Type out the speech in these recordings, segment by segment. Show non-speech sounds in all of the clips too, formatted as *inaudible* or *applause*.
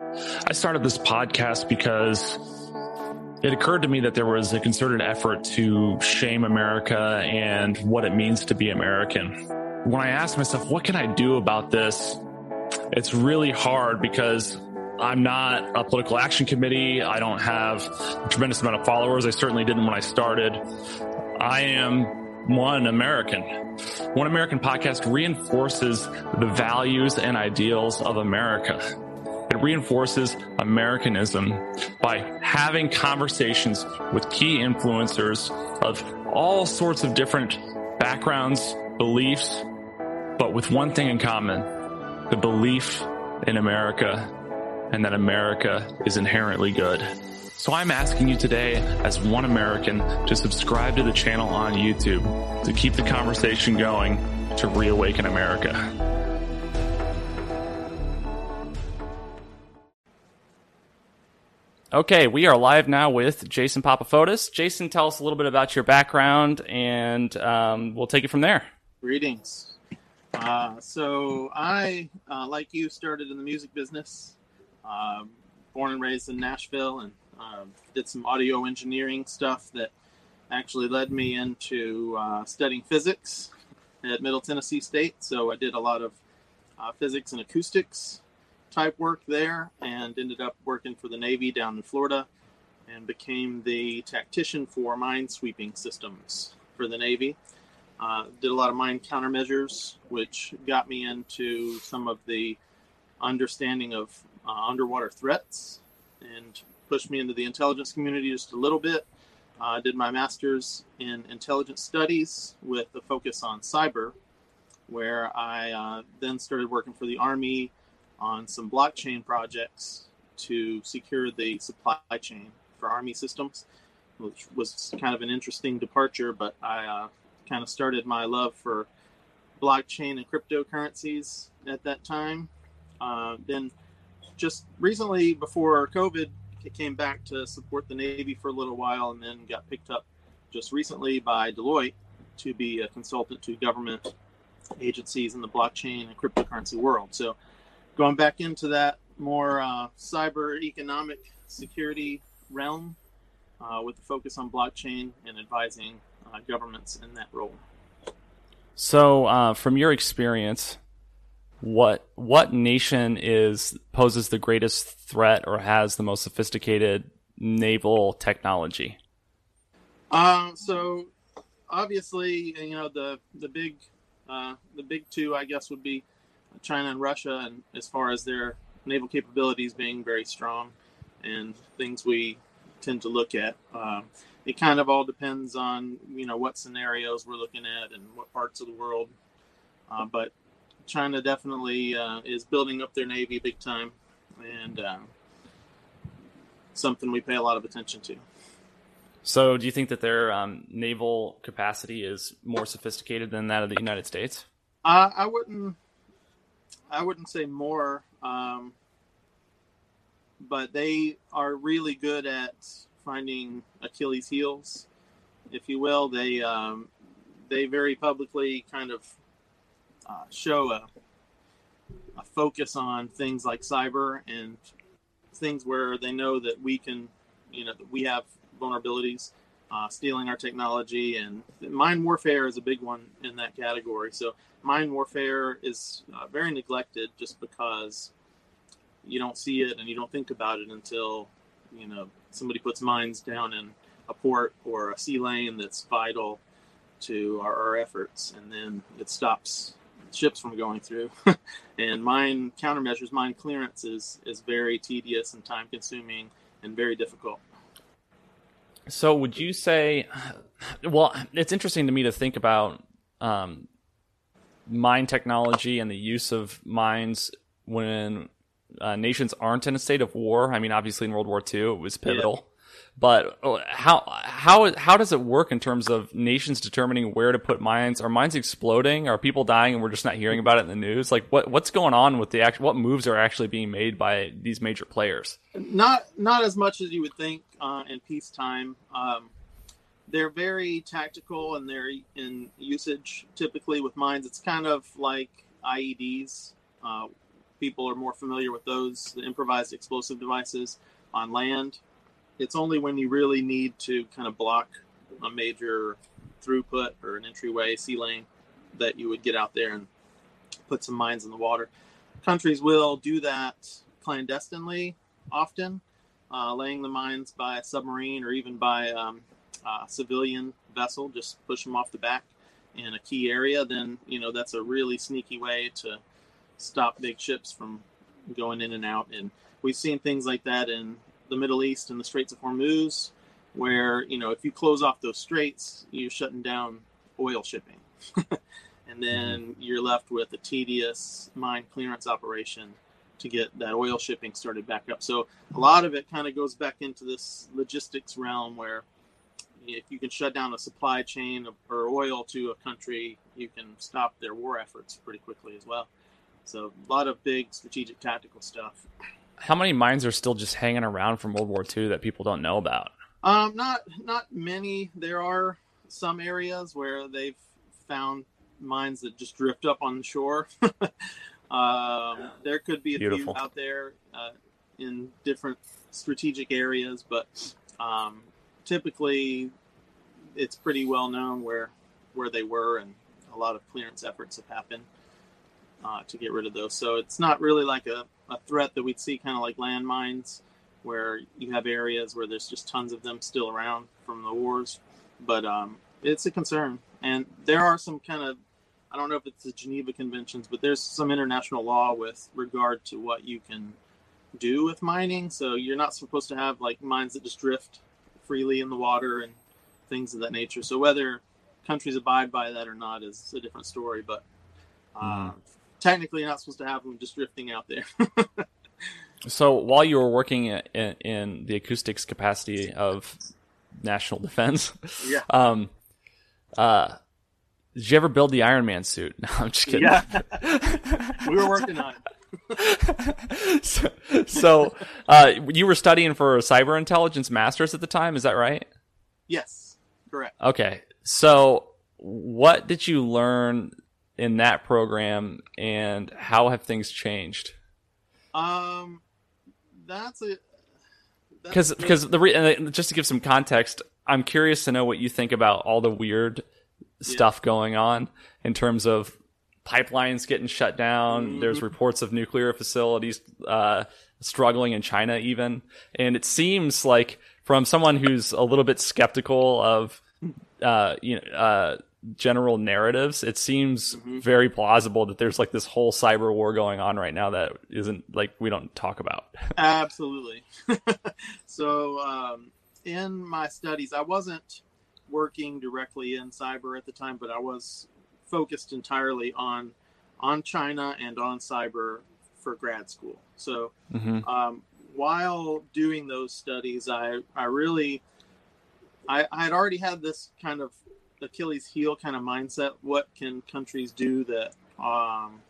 I started this podcast because it occurred to me that there was a concerted effort to shame America and what it means to be American. When I asked myself, what can I do about this? It's really hard because I'm not a political action committee. I don't have a tremendous amount of followers. I certainly didn't when I started. I am one American. One American podcast reinforces the values and ideals of America. It reinforces Americanism by having conversations with key influencers of all sorts of different backgrounds, beliefs, but with one thing in common the belief in America and that America is inherently good. So I'm asking you today, as one American, to subscribe to the channel on YouTube to keep the conversation going to reawaken America. Okay, we are live now with Jason Papafotis. Jason, tell us a little bit about your background, and um, we'll take it from there. Greetings. Uh, so I, uh, like you, started in the music business. Uh, born and raised in Nashville, and um, did some audio engineering stuff that actually led me into uh, studying physics at Middle Tennessee State. So I did a lot of uh, physics and acoustics type work there and ended up working for the Navy down in Florida and became the tactician for mine sweeping systems for the Navy. Uh, did a lot of mine countermeasures, which got me into some of the understanding of uh, underwater threats and pushed me into the intelligence community just a little bit. I uh, did my master's in intelligence studies with a focus on cyber, where I uh, then started working for the Army on some blockchain projects to secure the supply chain for Army systems, which was kind of an interesting departure. But I uh, kind of started my love for blockchain and cryptocurrencies at that time. Uh, then, just recently, before COVID, came back to support the Navy for a little while, and then got picked up just recently by Deloitte to be a consultant to government agencies in the blockchain and cryptocurrency world. So going back into that more uh, cyber economic security realm uh, with the focus on blockchain and advising uh, governments in that role. So, uh, from your experience, what what nation is poses the greatest threat or has the most sophisticated naval technology? Uh, so obviously, you know the the big uh, the big two, I guess, would be China and Russia, and as far as their naval capabilities being very strong, and things we tend to look at. Um, it kind of all depends on you know what scenarios we're looking at and what parts of the world. Uh, but China definitely uh, is building up their navy big time, and uh, something we pay a lot of attention to. So, do you think that their um, naval capacity is more sophisticated than that of the United States? Uh, I wouldn't I wouldn't say more, um, but they are really good at finding Achilles' heels, if you will. They um, they very publicly kind of uh, show a, a focus on things like cyber and things where they know that we can, you know, we have vulnerabilities, uh, stealing our technology, and mine warfare is a big one in that category. So mine warfare is uh, very neglected just because you don't see it and you don't think about it until you know somebody puts mines down in a port or a sea lane that's vital to our, our efforts and then it stops ships from going through *laughs* and mine countermeasures mine clearance is is very tedious and time consuming and very difficult so would you say well it's interesting to me to think about um, mine technology and the use of mines when uh, nations aren't in a state of war. I mean, obviously in World War II it was pivotal. But uh, how how how does it work in terms of nations determining where to put mines? Are mines exploding? Are people dying and we're just not hearing about it in the news? Like what what's going on with the actual what moves are actually being made by these major players? Not not as much as you would think uh, in peacetime. Um, they're very tactical and they're in usage typically with mines. It's kind of like IEDs. Uh, people are more familiar with those, the improvised explosive devices on land. It's only when you really need to kind of block a major throughput or an entryway sea lane that you would get out there and put some mines in the water. Countries will do that clandestinely often, uh, laying the mines by a submarine or even by um, a civilian vessel, just push them off the back in a key area. Then, you know, that's a really sneaky way to stop big ships from going in and out. And we've seen things like that in the Middle East and the Straits of Hormuz, where, you know, if you close off those straits, you're shutting down oil shipping. *laughs* and then mm-hmm. you're left with a tedious mine clearance operation to get that oil shipping started back up. So a lot of it kind of goes back into this logistics realm where if you can shut down a supply chain or oil to a country, you can stop their war efforts pretty quickly as well. So a lot of big strategic tactical stuff. How many mines are still just hanging around from World War II that people don't know about? Um, not not many. There are some areas where they've found mines that just drift up on the shore. *laughs* um, there could be a Beautiful. few out there uh, in different strategic areas, but um, typically it's pretty well known where where they were, and a lot of clearance efforts have happened uh, to get rid of those. So it's not really like a, a threat that we'd see kind of like landmines, where you have areas where there's just tons of them still around from the wars, but um, it's a concern. And there are some kind of I don't know if it's the Geneva Conventions, but there's some international law with regard to what you can do with mining. So you're not supposed to have like mines that just drift freely in the water and things of that nature. So whether countries abide by that or not is a different story. But uh, technically, not supposed to have them just drifting out there. *laughs* So while you were working in, in the acoustics capacity of national defense, yeah. *laughs* um, uh, did you ever build the Iron Man suit? *laughs* No, I'm just kidding. Yeah. we were working on it. so, so uh, you were studying for a cyber intelligence master's at the time, is that right? Yes, correct. Okay. So what did you learn in that program and how have things changed? Um, that's a Because because the re- and just to give some context, I'm curious to know what you think about all the weird stuff going on in terms of pipelines getting shut down. Mm-hmm. There's reports of nuclear facilities uh, struggling in China, even, and it seems like from someone who's a little bit skeptical of uh, you know uh, general narratives, it seems Mm-hmm. very plausible that there's like this whole cyber war going on right now that isn't like we don't talk about. *laughs* Absolutely. *laughs* so, um, in my studies, I wasn't working directly in cyber at the time, but I was focused entirely on on China and on cyber for grad school. So, hmm um, while doing those studies, I I really I I had already had this kind of Achilles heel kind of mindset. What can countries do that um,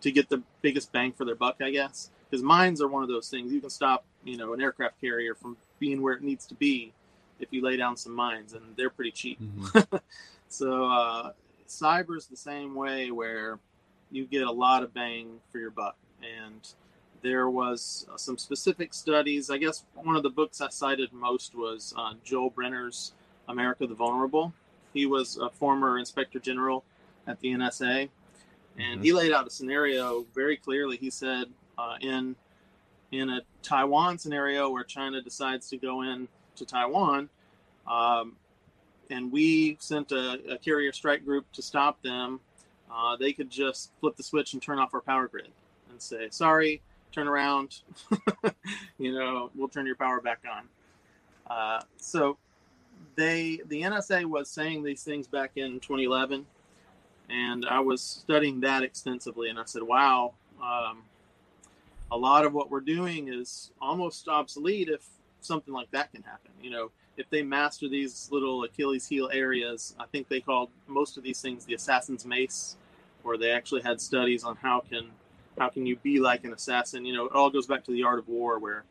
to get the biggest bang for their buck? I guess because mines are one of those things you can stop you know an aircraft carrier from being where it needs to be if you lay down some mines, and they're pretty cheap. *laughs* So uh, cyber's the same way where you get a lot of bang for your buck. And there was uh, some specific studies. I guess one of the books I cited most was uh, Joel Brenner's America the Vulnerable. He was a former inspector general at the NSA, and he laid out a scenario very clearly. He said uh, in in a Taiwan scenario where China decides to go in to Taiwan, um, and we sent a, a carrier strike group to stop them, uh, they could just flip the switch and turn off our power grid and say, "Sorry, turn around. *laughs* you know, we'll turn your power back on." Uh, so they, the NSA was saying these things back in 2011, and I was studying that extensively, and I said, "Wow." Um, a lot of what we're doing is almost obsolete if something like that can happen. You know, if they master these little Achilles heel areas, I think they called most of these things the assassin's mace, where they actually had studies on how can how can you be like an assassin. You know, it all goes back to the art of war, where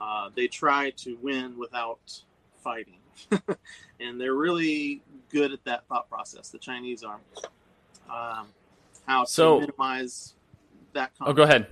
uh, they try to win without fighting, *laughs* and they're really good at that thought process. The Chinese are. Um, how to minimize that. Oh, go ahead.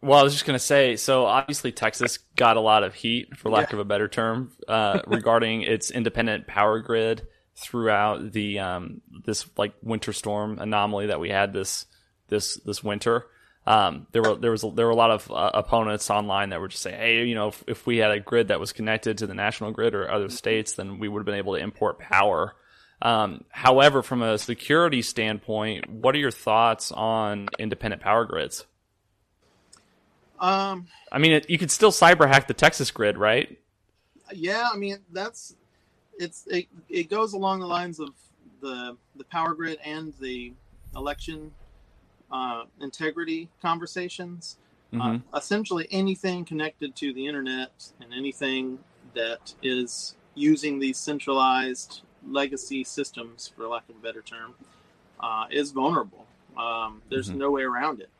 Well, I was just going to say, so obviously Texas got a lot of heat, for lack Yeah. of a better term, uh, *laughs* regarding its independent power grid throughout the um, this like winter storm anomaly that we had this this this winter. Um, there were there was there were a lot of uh, opponents online that were just saying, hey, you know, if, if we had a grid that was connected to the national grid or other states, then we would have been able to import power. Um, however, from a security standpoint, what are your thoughts on independent power grids? Um, I mean, it, you could still cyber hack the Texas grid, right? yeah, I mean that's it's it, it goes along the lines of the the power grid and the election uh, integrity conversations. Uh, Mhm. essentially, anything connected to the internet and anything that is using these centralized legacy systems, for lack of a better term, uh, is vulnerable. Um, there's Mhm. no way around it,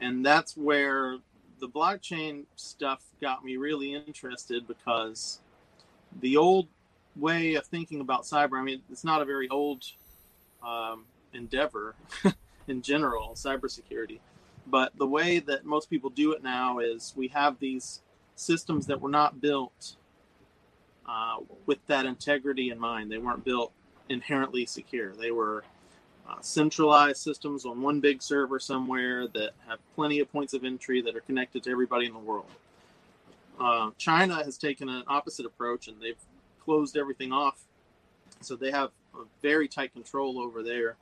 and that's where the blockchain stuff got me really interested because the old way of thinking about cyber i mean it's not a very old um, endeavor *laughs* in general cybersecurity but the way that most people do it now is we have these systems that were not built uh, with that integrity in mind they weren't built inherently secure they were uh, centralized systems on one big server somewhere that have plenty of points of entry that are connected to everybody in the world uh, China has taken an opposite approach and they've closed everything off. So they have a very tight control over their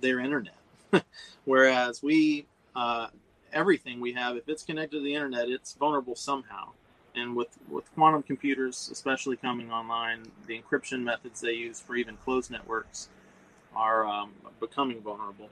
their internet. *laughs* Whereas we, uh, everything we have, if it's connected to the internet, it's vulnerable somehow. And with, with quantum computers, especially coming online, the encryption methods they use for even closed networks are um, becoming vulnerable.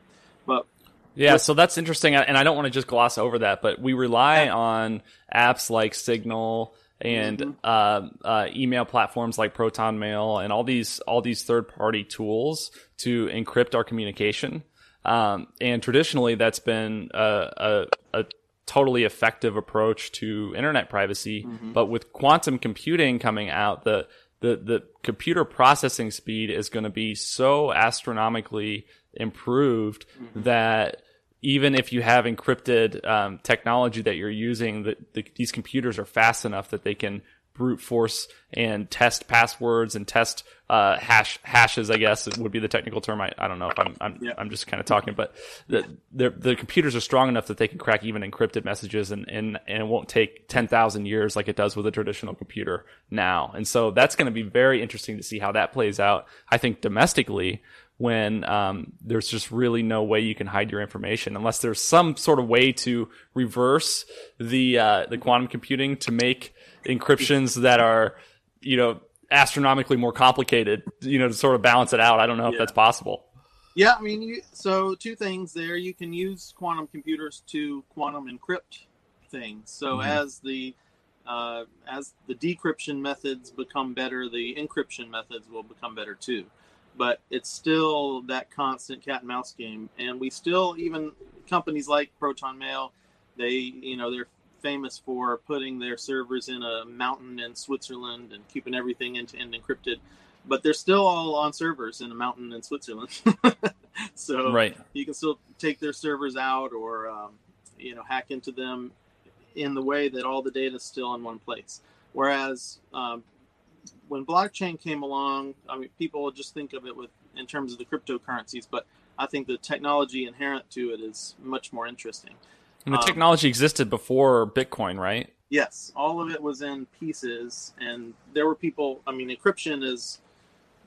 But Yeah, so that's interesting, and I don't want to just gloss over that, but we rely on apps like Signal and Mhm. uh, uh, email platforms like Proton Mail and all these all these third party tools to encrypt our communication. Um, and traditionally, that's been a, a, a totally effective approach to internet privacy. Mhm. But with quantum computing coming out, the the, the computer processing speed is going to be so astronomically improved Mhm. that even if you have encrypted um, technology that you're using, the, the, these computers are fast enough that they can brute force and test passwords and test uh, hash hashes. I guess would be the technical term. I, I don't know if I'm I'm, Yeah. I'm just kind of talking, but the, the the computers are strong enough that they can crack even encrypted messages, and and, and it won't take ten thousand years like it does with a traditional computer now. And so that's going to be very interesting to see how that plays out. I think domestically when um, there's just really no way you can hide your information unless there's some sort of way to reverse the uh, the quantum computing to make encryptions that are you know astronomically more complicated you know to sort of balance it out i don't know if that's possible Yeah, I mean, you, so two things there. You can use quantum computers to quantum encrypt things. So Mhm. as the uh, as the decryption methods become better, the encryption methods will become better too. But it's still that constant cat and mouse game, and we still even companies like Proton Mail, they you know they're famous for putting their servers in a mountain in Switzerland and keeping everything end to end encrypted but they're still all on servers in a mountain in Switzerland. *laughs* so right you can still take their servers out or um, you know hack into them in the way that all the data is still in one place. Whereas um, when blockchain came along, I mean, people just think of it with in terms of the cryptocurrencies, but I think the technology inherent to it is much more interesting. And the Um, technology existed before bitcoin right Yes, all of it was in pieces, and there were people. I mean, encryption is,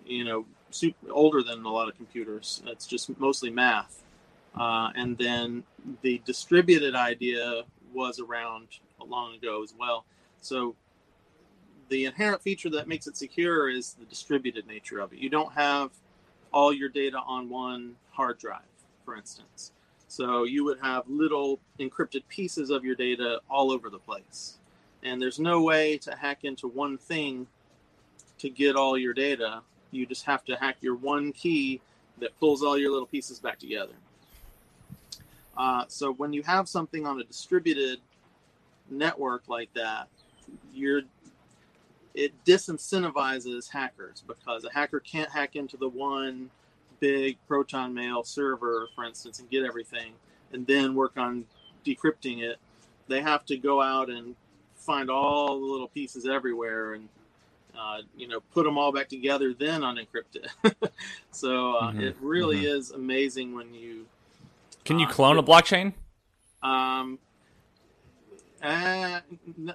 you know, super, older than a lot of computers. It's just mostly math, uh, and then the distributed idea was around long ago as well. So, the inherent feature that makes it secure is the distributed nature of it. You don't have all your data on one hard drive, for instance. So you would have little encrypted pieces of your data all over the place. And there's no way to hack into one thing to get all your data. You just have to hack your one key that pulls all your little pieces back together. Uh, so when you have something on a distributed network like that, you're it disincentivizes hackers because a hacker can't hack into the one big proton mail server for instance and get everything and then work on decrypting it they have to go out and find all the little pieces everywhere and uh, you know put them all back together then unencrypt it *laughs* so uh, mm-hmm. it really mm-hmm. is amazing when you can you uh, clone a blockchain um uh,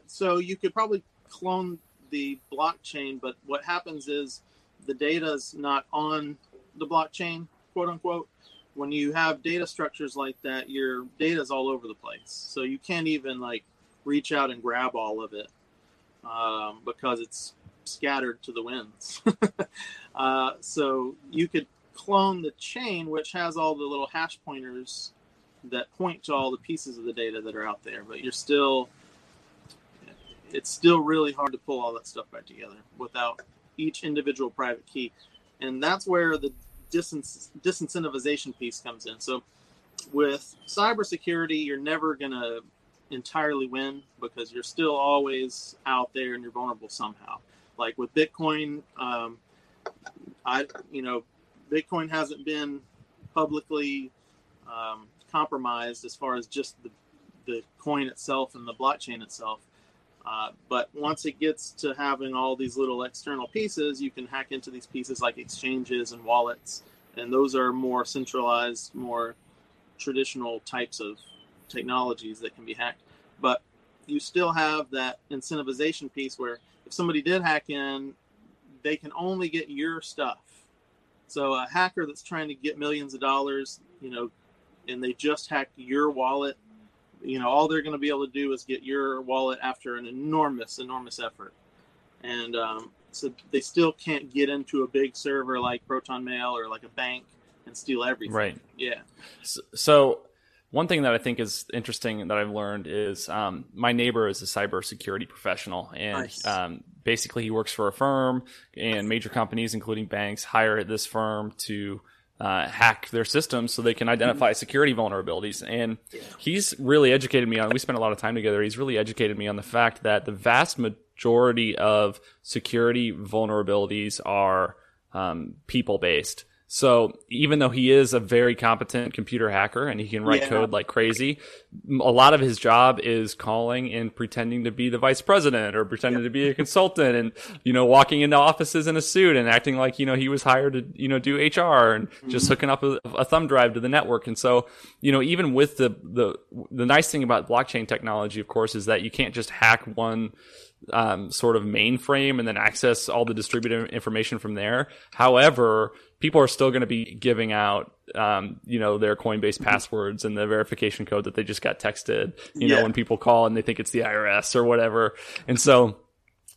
so you could probably clone the blockchain but what happens is the data is not on the blockchain quote unquote when you have data structures like that your data is all over the place so you can't even like reach out and grab all of it um, because it's scattered to the winds. *laughs* uh, so you could clone the chain, which has all the little hash pointers that point to all the pieces of the data that are out there, but you're still it's still really hard to pull all that stuff back together without each individual private key. And that's where the disincentivization piece comes in. So with cybersecurity, you're never going to entirely win because you're still always out there and you're vulnerable somehow. Like with Bitcoin, um, I you know, Bitcoin hasn't been publicly um, compromised as far as just the the coin itself and the blockchain itself. Uh, but once it gets to having all these little external pieces, you can hack into these pieces like exchanges and wallets, and those are more centralized, more traditional types of technologies that can be hacked. But you still have that incentivization piece where if somebody did hack in, they can only get your stuff. So a hacker that's trying to get millions of dollars, you know, and they just hacked your wallet, you know, all they're going to be able to do is get your wallet after an enormous, enormous effort. And um, so they still can't get into a big server like Proton Mail or like a bank and steal everything. Right. Yeah. So, so one thing that I think is interesting that I've learned is um, my neighbor is a cybersecurity professional, and nice. um, basically he works for a firm, and major companies, including banks, hire this firm to uh, hack their systems so they can identify security vulnerabilities. And he's really educated me on. We spent a lot of time together. He's really educated me on the fact that the vast majority of security vulnerabilities are um, people based. So even though he is a very competent computer hacker and he can write yeah. code like crazy, a lot of his job is calling and pretending to be the vice president or pretending to be a consultant and, you know, walking into offices in a suit and acting like, you know, he was hired to, you know, do HR and mm-hmm. just hooking up a, a, thumb drive to the network. And so, you know, even with the, the, the nice thing about blockchain technology, of course, is that you can't just hack one, um, sort of mainframe and then access all the distributed information from there. However, people are still going to be giving out, um, you know, their Coinbase passwords and the verification code that they just got texted, you yeah. know, when people call and they think it's the IRS or whatever. And so,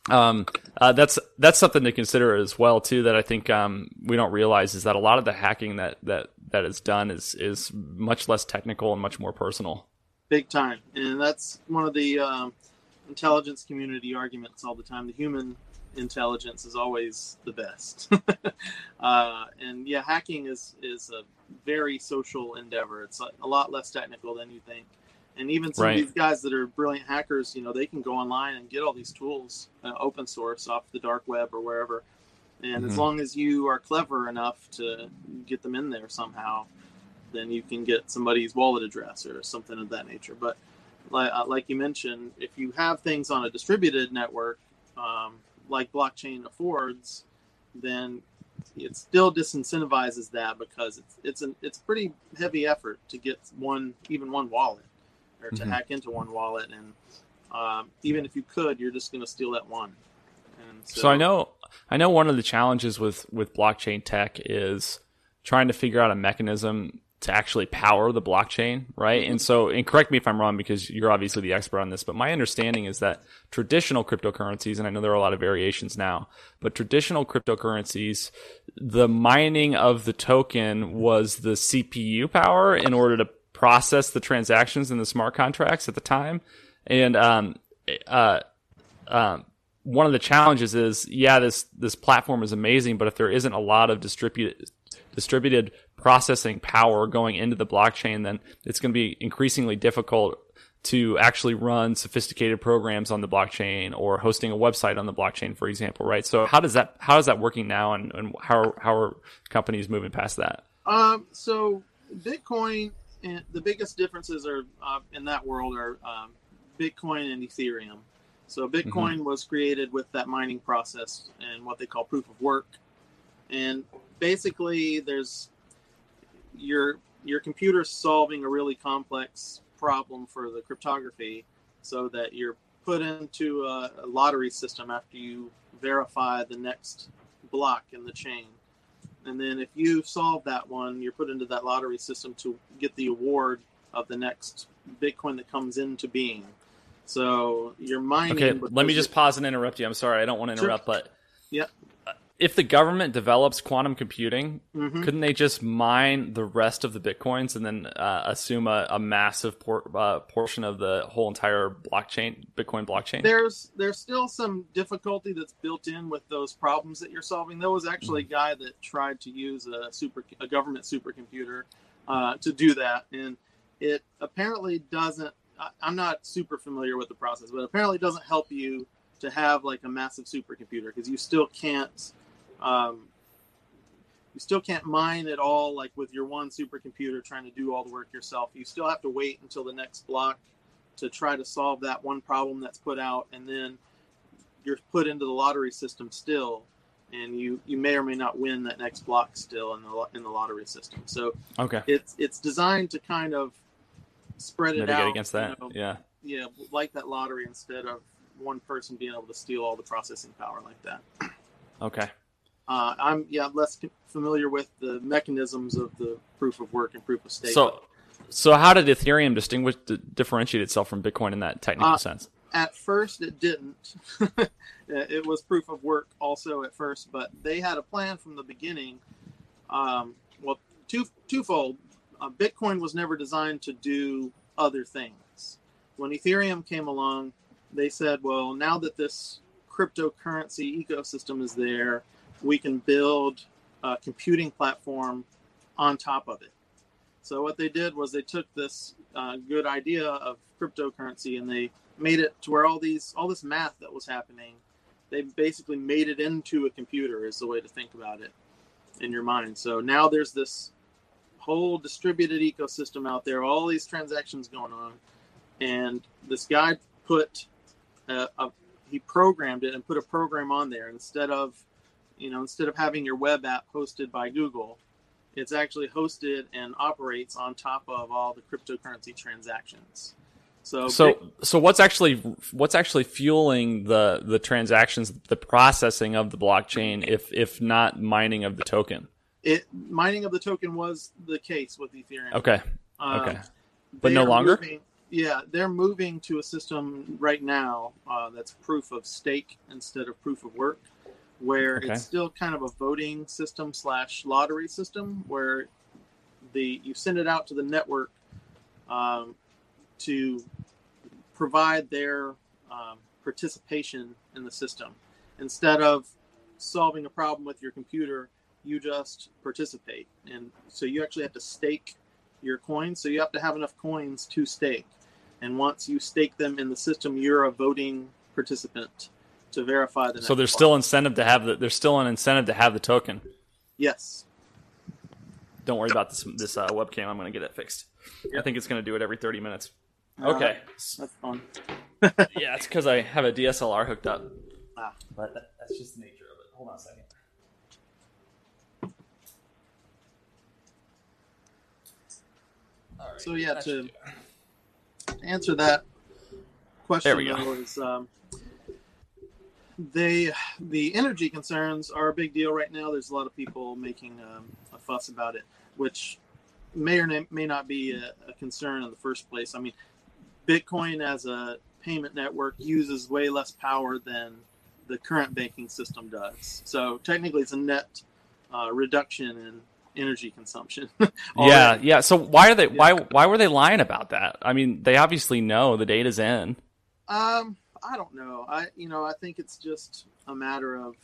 um, uh, that's that's something to consider as well too. That I think um, we don't realize is that a lot of the hacking that that that is done is is much less technical and much more personal. Big time, and that's one of the um, intelligence community arguments all the time. The human intelligence is always the best. *laughs* uh, and yeah, hacking is is a very social endeavor. It's a, a lot less technical than you think. And even some right. of these guys that are brilliant hackers, you know, they can go online and get all these tools, uh, open source, off the dark web or wherever. And mm-hmm. as long as you are clever enough to get them in there somehow, then you can get somebody's wallet address or something of that nature. But like, uh, like you mentioned, if you have things on a distributed network, um, like blockchain affords, then it still disincentivizes that because it's it's an it's pretty heavy effort to get one even one wallet or to mm-hmm. hack into one wallet and um, even if you could you're just going to steal that one so, so, i know i know one of the challenges with with blockchain tech is trying to figure out a mechanism to actually power the blockchain, right? And so, and correct me if I'm wrong because you're obviously the expert on this, but my understanding is that traditional cryptocurrencies, and I know there are a lot of variations now, but traditional cryptocurrencies, the mining of the token was the CPU power in order to process the transactions in the smart contracts at the time. And, um, uh, um, one of the challenges is, yeah, this, this platform is amazing, but if there isn't a lot of distributed, distributed processing power going into the blockchain, then it's going to be increasingly difficult to actually run sophisticated programs on the blockchain or hosting a website on the blockchain, for example, right? So how does that how is that working now, and, and how are, how are companies moving past that? Um, so Bitcoin, and the biggest differences are uh, in that world are um, Bitcoin and Ethereum. So Bitcoin mm-hmm. was created with that mining process and what they call proof of work. And basically, there's your your computer solving a really complex problem for the cryptography, so that you're put into a, a lottery system after you verify the next block in the chain. And then if you solve that one, you're put into that lottery system to get the award of the next Bitcoin that comes into being. So you're mining. Okay, let me just pause and interrupt you. I'm sorry, I don't want to interrupt, sure. but yeah, if the government develops quantum computing, mm-hmm. couldn't they just mine the rest of the bitcoins and then uh, assume a, a massive por- uh, portion of the whole entire blockchain, Bitcoin blockchain? There's there's still some difficulty that's built in with those problems that you're solving. There was actually mm-hmm. a guy that tried to use a super a government supercomputer uh, to do that, and it apparently doesn't. I'm not super familiar with the process, but apparently it doesn't help you to have like a massive supercomputer because you still can't um, you still can't mine it all like with your one supercomputer trying to do all the work yourself. You still have to wait until the next block to try to solve that one problem that's put out, and then you're put into the lottery system still, and you you may or may not win that next block still in the in the lottery system. So okay, it's it's designed to kind of spread it out against that. You know, yeah, yeah, like that lottery instead of one person being able to steal all the processing power like that. Okay. Uh, I'm yeah less familiar with the mechanisms of the proof of work and proof of stake. So, so how did Ethereum distinguish differentiate itself from Bitcoin in that technical uh, sense? At first, it didn't. *laughs* it was proof of work also at first, but they had a plan from the beginning. Um, well, two twofold. Uh, Bitcoin was never designed to do other things. When Ethereum came along, they said, well, now that this cryptocurrency ecosystem is there, we can build a computing platform on top of it. So what they did was they took this uh, good idea of cryptocurrency and they made it to where all these all this math that was happening, they basically made it into a computer is the way to think about it in your mind. So now there's this whole distributed ecosystem out there, all these transactions going on, and this guy put a, a he programmed it and put a program on there instead of you know, instead of having your web app hosted by Google, it's actually hosted and operates on top of all the cryptocurrency transactions. So, so, so what's actually what's actually fueling the the transactions, the processing of the blockchain, if if not mining of the token? It mining of the token was the case with Ethereum. Okay. Um, okay. But no longer. Moving, yeah, they're moving to a system right now uh, that's proof of stake instead of proof of work where okay. it's still kind of a voting system slash lottery system where the you send it out to the network um, to provide their um, participation in the system instead of solving a problem with your computer you just participate and so you actually have to stake your coins so you have to have enough coins to stake and once you stake them in the system you're a voting participant to verify the. So there's still incentive to have the. There's still an incentive to have the token. Yes. Don't worry about this this uh, webcam. I'm going to get it fixed. Yep. I think it's going to do it every 30 minutes. Okay. Uh, that's fun. *laughs* yeah, it's because I have a DSLR hooked up. Ah. But that, that's just the nature of it. Hold on a second. So yeah, to answer that question. Is, um, they the energy concerns are a big deal right now. There's a lot of people making um, a fuss about it, which may or may not be a, a, concern in the first place. I mean, Bitcoin as a payment network uses way less power than the current banking system does. So technically, it's a net uh, reduction in energy consumption. *laughs* yeah, yeah. So why are they? Yeah. Why why were they lying about that? I mean, they obviously know the data's in. Um, I don't know. I you know I think it's just a matter of.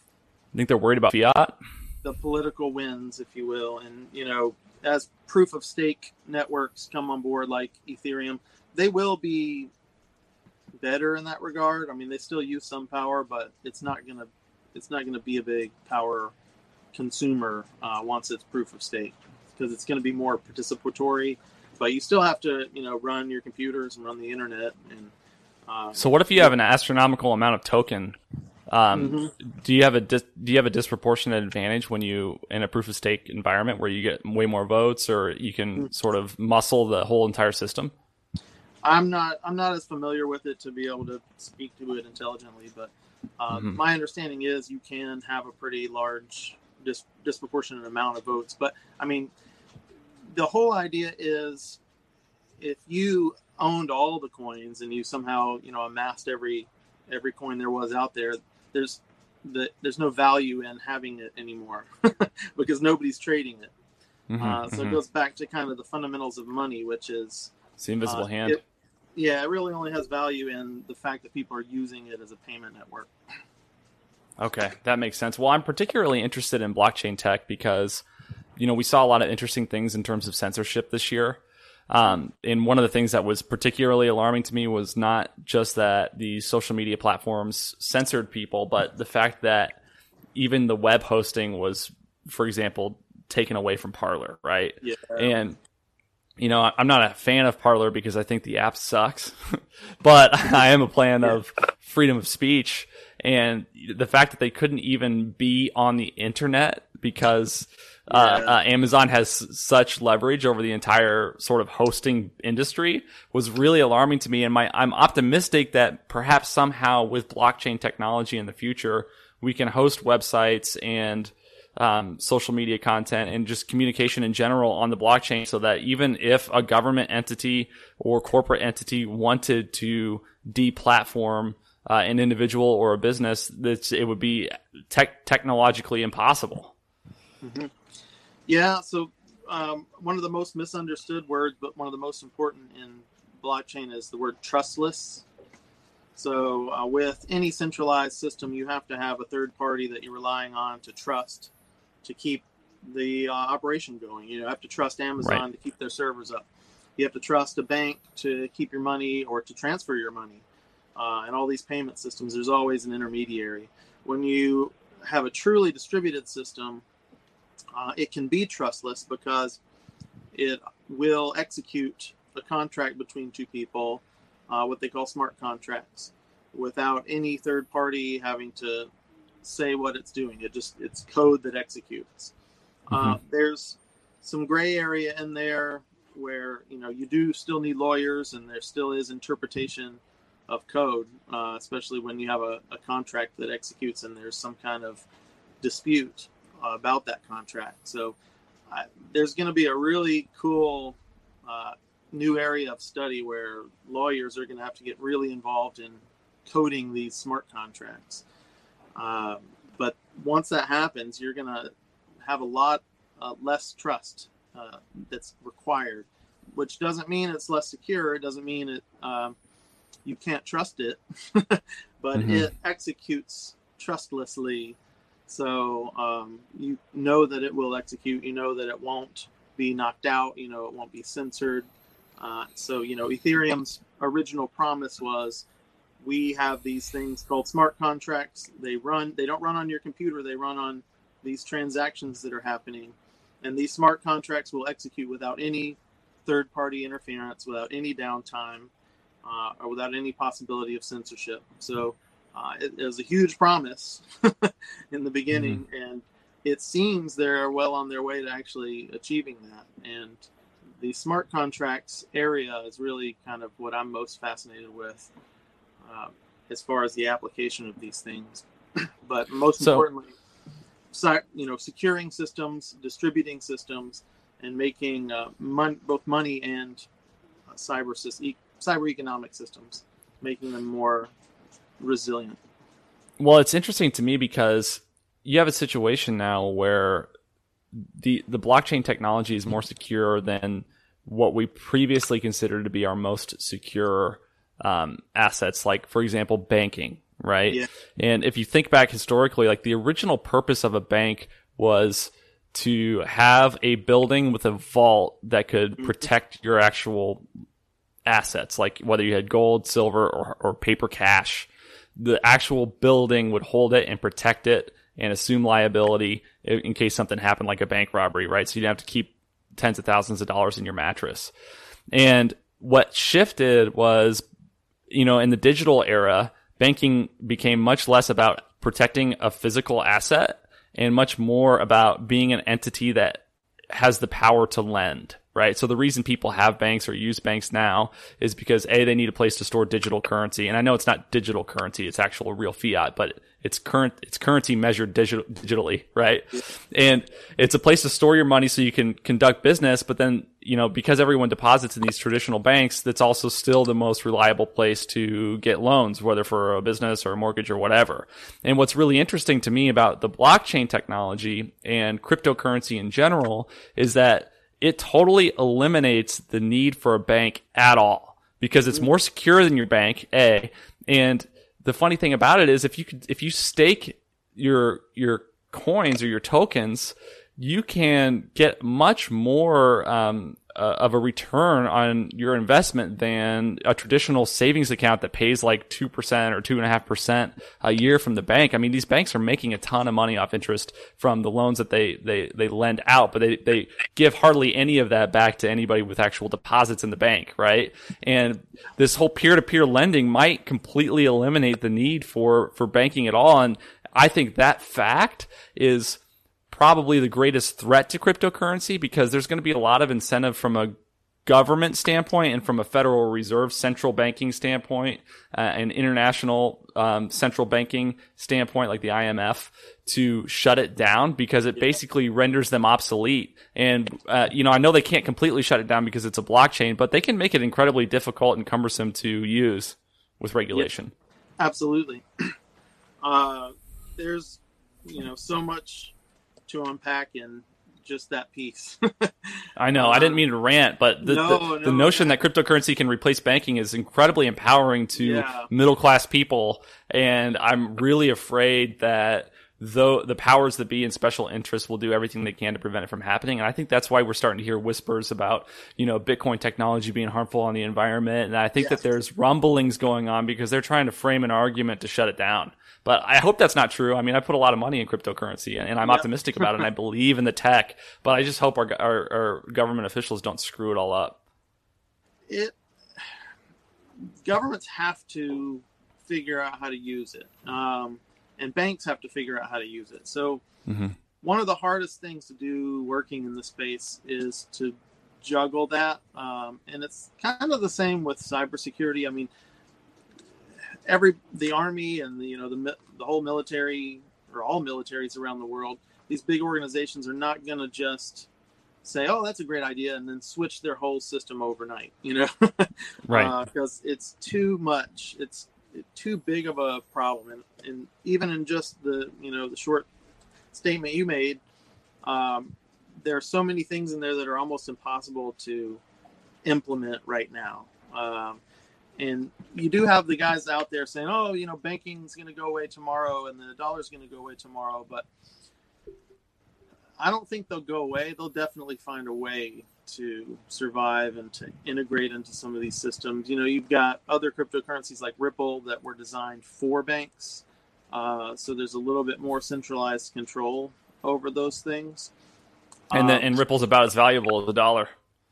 I think they're worried about fiat. The political winds, if you will, and you know, as proof of stake networks come on board, like Ethereum, they will be better in that regard. I mean, they still use some power, but it's not gonna it's not gonna be a big power consumer uh, once it's proof of stake because it's going to be more participatory. But you still have to you know run your computers and run the internet and Uh, So what if you have an astronomical amount of token? Um, Mm-hmm. Do you have a dis- do you have a disproportionate advantage when you in a proof of stake environment where you get way more votes, or you can Mm. sort of muscle the whole entire system? I'm not I'm not as familiar with it to be able to speak to it intelligently, but uh, Mhm. my understanding is you can have a pretty large dis- disproportionate amount of votes. But I mean, the whole idea is if you owned all the coins and you somehow you know amassed every every coin there was out there, there's the, there's no value in having it anymore *laughs* because nobody's trading it. Mhm, Uh, so mhm. it goes back to kind of the fundamentals of money, which is it's the invisible uh, hand. it- yeah, it really only has value in the fact that people are using it as a payment network. Okay, that makes sense. Well, I'm particularly interested in blockchain tech because, you know, we saw a lot of interesting things in terms of censorship this year. Um, and one of the things that was particularly alarming to me was not just that the social media platforms censored people, but the fact that even the web hosting was, for example, taken away from Parler, right? Yeah. And you know, I'm not a fan of Parler because I think the app sucks, *laughs* but *laughs* I am a fan of freedom of speech and the fact that they couldn't even be on the internet because uh, Yeah. uh, Amazon has s- such leverage over the entire sort of hosting industry was really alarming to me. And my, I'm optimistic that perhaps somehow with blockchain technology in the future, we can host websites and um, social media content and just communication in general on the blockchain so that even if a government entity or corporate entity wanted to deplatform uh, an individual or a business, that it would be tech technologically impossible. Yeah. So um, one of the most misunderstood words, but one of the most important in blockchain is the word trustless. So uh, with any centralized system, you have to have a third party that you're relying on to trust to keep the uh, operation going. You have to trust Amazon Right. to keep their servers up. You have to trust a bank to keep your money or to transfer your money. Uh, and all these payment systems, there's always an intermediary. When you have a truly distributed system, uh, it can be trustless because it will execute a contract between two people, uh, what they call smart contracts, without any third party having to say what it's doing. It just it's code that executes. Uh, there's some gray area in there where you know you do still need lawyers, and there still is interpretation of code, uh, especially when you have a, a contract that executes and there's some kind of dispute uh, about that contract. So I, there's going to be a really cool uh, new area of study where lawyers are going to have to get really involved in coding these smart contracts. Um, but once that happens, you're going to have a lot uh, less trust uh, that's required, which doesn't mean it's less secure. It doesn't mean it um, you can't trust it, *laughs* but Mhm. it executes trustlessly. So um, you know that it will execute. You know that it won't be knocked out. You know it won't be censored. Uh, so you know Ethereum's original promise was we have these things called smart contracts. They run. They don't run on your computer. They run on these transactions that are happening, and these smart contracts will execute without any third-party interference, without any downtime, uh, or without any possibility of censorship. So uh, it, it was a huge promise *laughs* in the beginning, and it seems they're well on their way to actually achieving that. And the smart contracts area is really kind of what I'm most fascinated with um, as far as the application of these things. *clears throat* but most So- importantly, you know, securing systems, distributing systems, and making uh, mon- both money and uh, cyber sys- e- cyber economic systems, making them more resilient. Well, it's interesting to me because you have a situation now where the the blockchain technology is more secure than what we previously considered to be our most secure um, assets, like for example, banking, right? Yeah. And if you think back historically, like the original purpose of a bank was to have a building with a vault that could protect your actual assets, like whether you had gold, silver, or, or paper cash. The actual building would hold it and protect it and assume liability in case something happened, like a bank robbery, right? So you'd have to keep tens of thousands of dollars in your mattress. And what shifted was you know, in the digital era, banking became much less about protecting a physical asset and much more about being an entity that has the power to lend, right? So the reason people have banks or use banks now is because A, they need a place to store digital currency. And I know it's not digital currency, it's actual real fiat, but it's current, it's currency measured digital, digitally, right? And it's a place to store your money so you can conduct business. But then, you know, because everyone deposits in these traditional banks, that's also still the most reliable place to get loans, whether for a business or a mortgage or whatever. And what's really interesting to me about the blockchain technology and cryptocurrency in general is that it totally eliminates the need for a bank at all because it's more secure than your bank, A, and the funny thing about it is if you could, if you stake your your coins or your tokens, you can get much more um, uh, of a return on your investment than a traditional savings account that pays like two percent or two and a half percent a year from the bank. I mean, these banks are making a ton of money off interest from the loans that they they they lend out, but they they give hardly any of that back to anybody with actual deposits in the bank, right? And this whole peer to peer lending might completely eliminate the need for for banking at all, and I think that fact is probably the greatest threat to cryptocurrency because there's going to be a lot of incentive from a government standpoint and from a Federal Reserve central banking standpoint, uh, and international um, central banking standpoint, like the IMF, to shut it down because it basically renders them obsolete. And uh, you know, I know they can't completely shut it down because it's a blockchain, but they can make it incredibly difficult and cumbersome to use with regulation. Absolutely. *clears throat* Uh, there's you know so much to unpack in just that piece. *laughs* I know. I didn't mean to rant, but the, No, the, no. the notion that cryptocurrency can replace banking is incredibly empowering to Yeah. middle class people. And I'm really afraid that though the powers that be and special interests will do everything they can to prevent it from happening. And I think that's why we're starting to hear whispers about, you know, Bitcoin technology being harmful on the environment. And I think that there's rumblings going on because they're trying to frame an argument to shut it down. But I hope that's not true. I mean, I put a lot of money in cryptocurrency and, and I'm optimistic about it and I believe in the tech, but I just hope our, our, our government officials don't screw it all up. it governments have to figure out how to use it, um, and banks have to figure out how to use it. So Mhm. one of the hardest things to do working in the space is to juggle that, um, and it's kind of the same with cybersecurity. I mean, every the army and the you know the the whole military or all militaries around the world, these big organizations are not going to just say, "Oh, that's a great idea," and then switch their whole system overnight. You know, *laughs* Right. Because it's too much. It's too big of a problem, and, and even in just the you know the short statement you made, um, there are so many things in there that are almost impossible to implement right now. Um, and you do have the guys out there saying, "Oh, you know, banking's going to go away tomorrow, and the dollar's going to go away tomorrow," but I don't think they'll go away. They'll definitely find a way to survive and to integrate into some of these systems. You know, you've got other cryptocurrencies like Ripple that were designed for banks, uh, so there's a little bit more centralized control over those things. And then, Um, and Ripple's about as valuable as a dollar.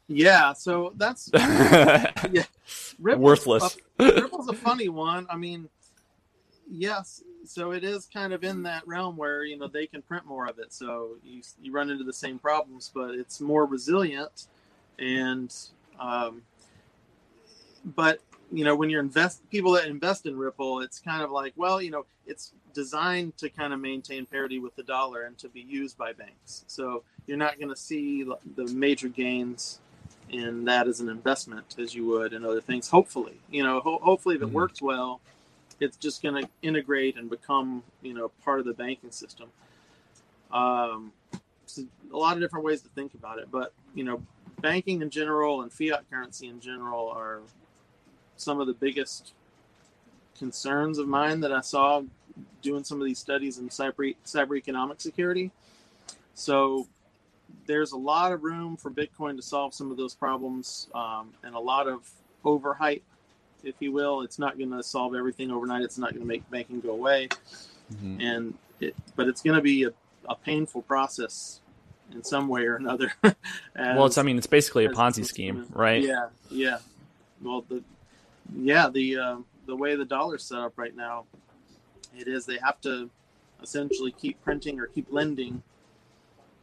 Yeah, so that's *laughs* yeah, Ripple's Worthless. A, Ripple's a funny one. I mean, yes, so it is kind of in that realm where you know they can print more of it, so you you run into the same problems, but it's more resilient, and um, but you know when you're invest people that invest in Ripple, it's kind of like well, you know, it's designed to kind of maintain parity with the dollar and to be used by banks, so you're not going to see the major gains in that as an investment as you would in other things. Hopefully, you know, ho- hopefully if it Mhm. works well, it's just going to integrate and become you know part of the banking system. Um, so a lot of different ways to think about it, but you know, banking in general and fiat currency in general are some of the biggest concerns of mine that I saw doing some of these studies in cyber cyber economic security. So there's a lot of room for Bitcoin to solve some of those problems, um, and a lot of overhype, if you will. It's not going to solve everything overnight. It's not going to make banking go away, and it, but it's going to be a, a painful process in some way or another. *laughs* well, it's, I mean, it's basically a Ponzi scheme, right? Yeah, yeah. Well, the yeah, the uh, the way the dollar's set up right now, it is they have to essentially keep printing or keep lending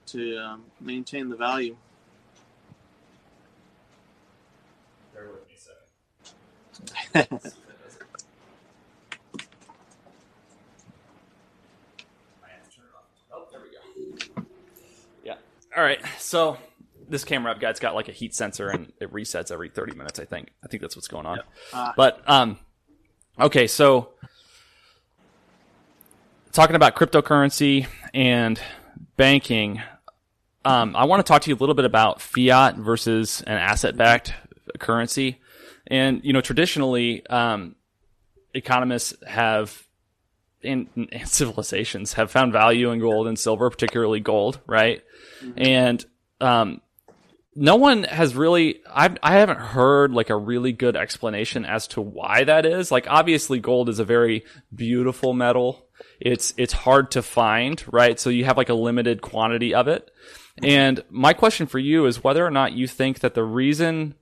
to um, maintain the value. Bear with me a second. Oh, there we go. Yeah. All right. So this camera I've got, it's got like a heat sensor and it resets every 30 minutes, I think. I think that's what's going on. Uh, But um okay, so talking about cryptocurrency and banking, um, I want to talk to you a little bit about fiat versus an asset-backed currency. And you know, traditionally, um, economists have and, and *laughs* civilizations have found value in gold and silver, particularly gold, right? And um, no one has really I I haven't heard like a really good explanation as to why that is. Like obviously gold is a very beautiful metal. It's it's hard to find, right? So you have like a limited quantity of it. And my question for you is whether or not you think that the reason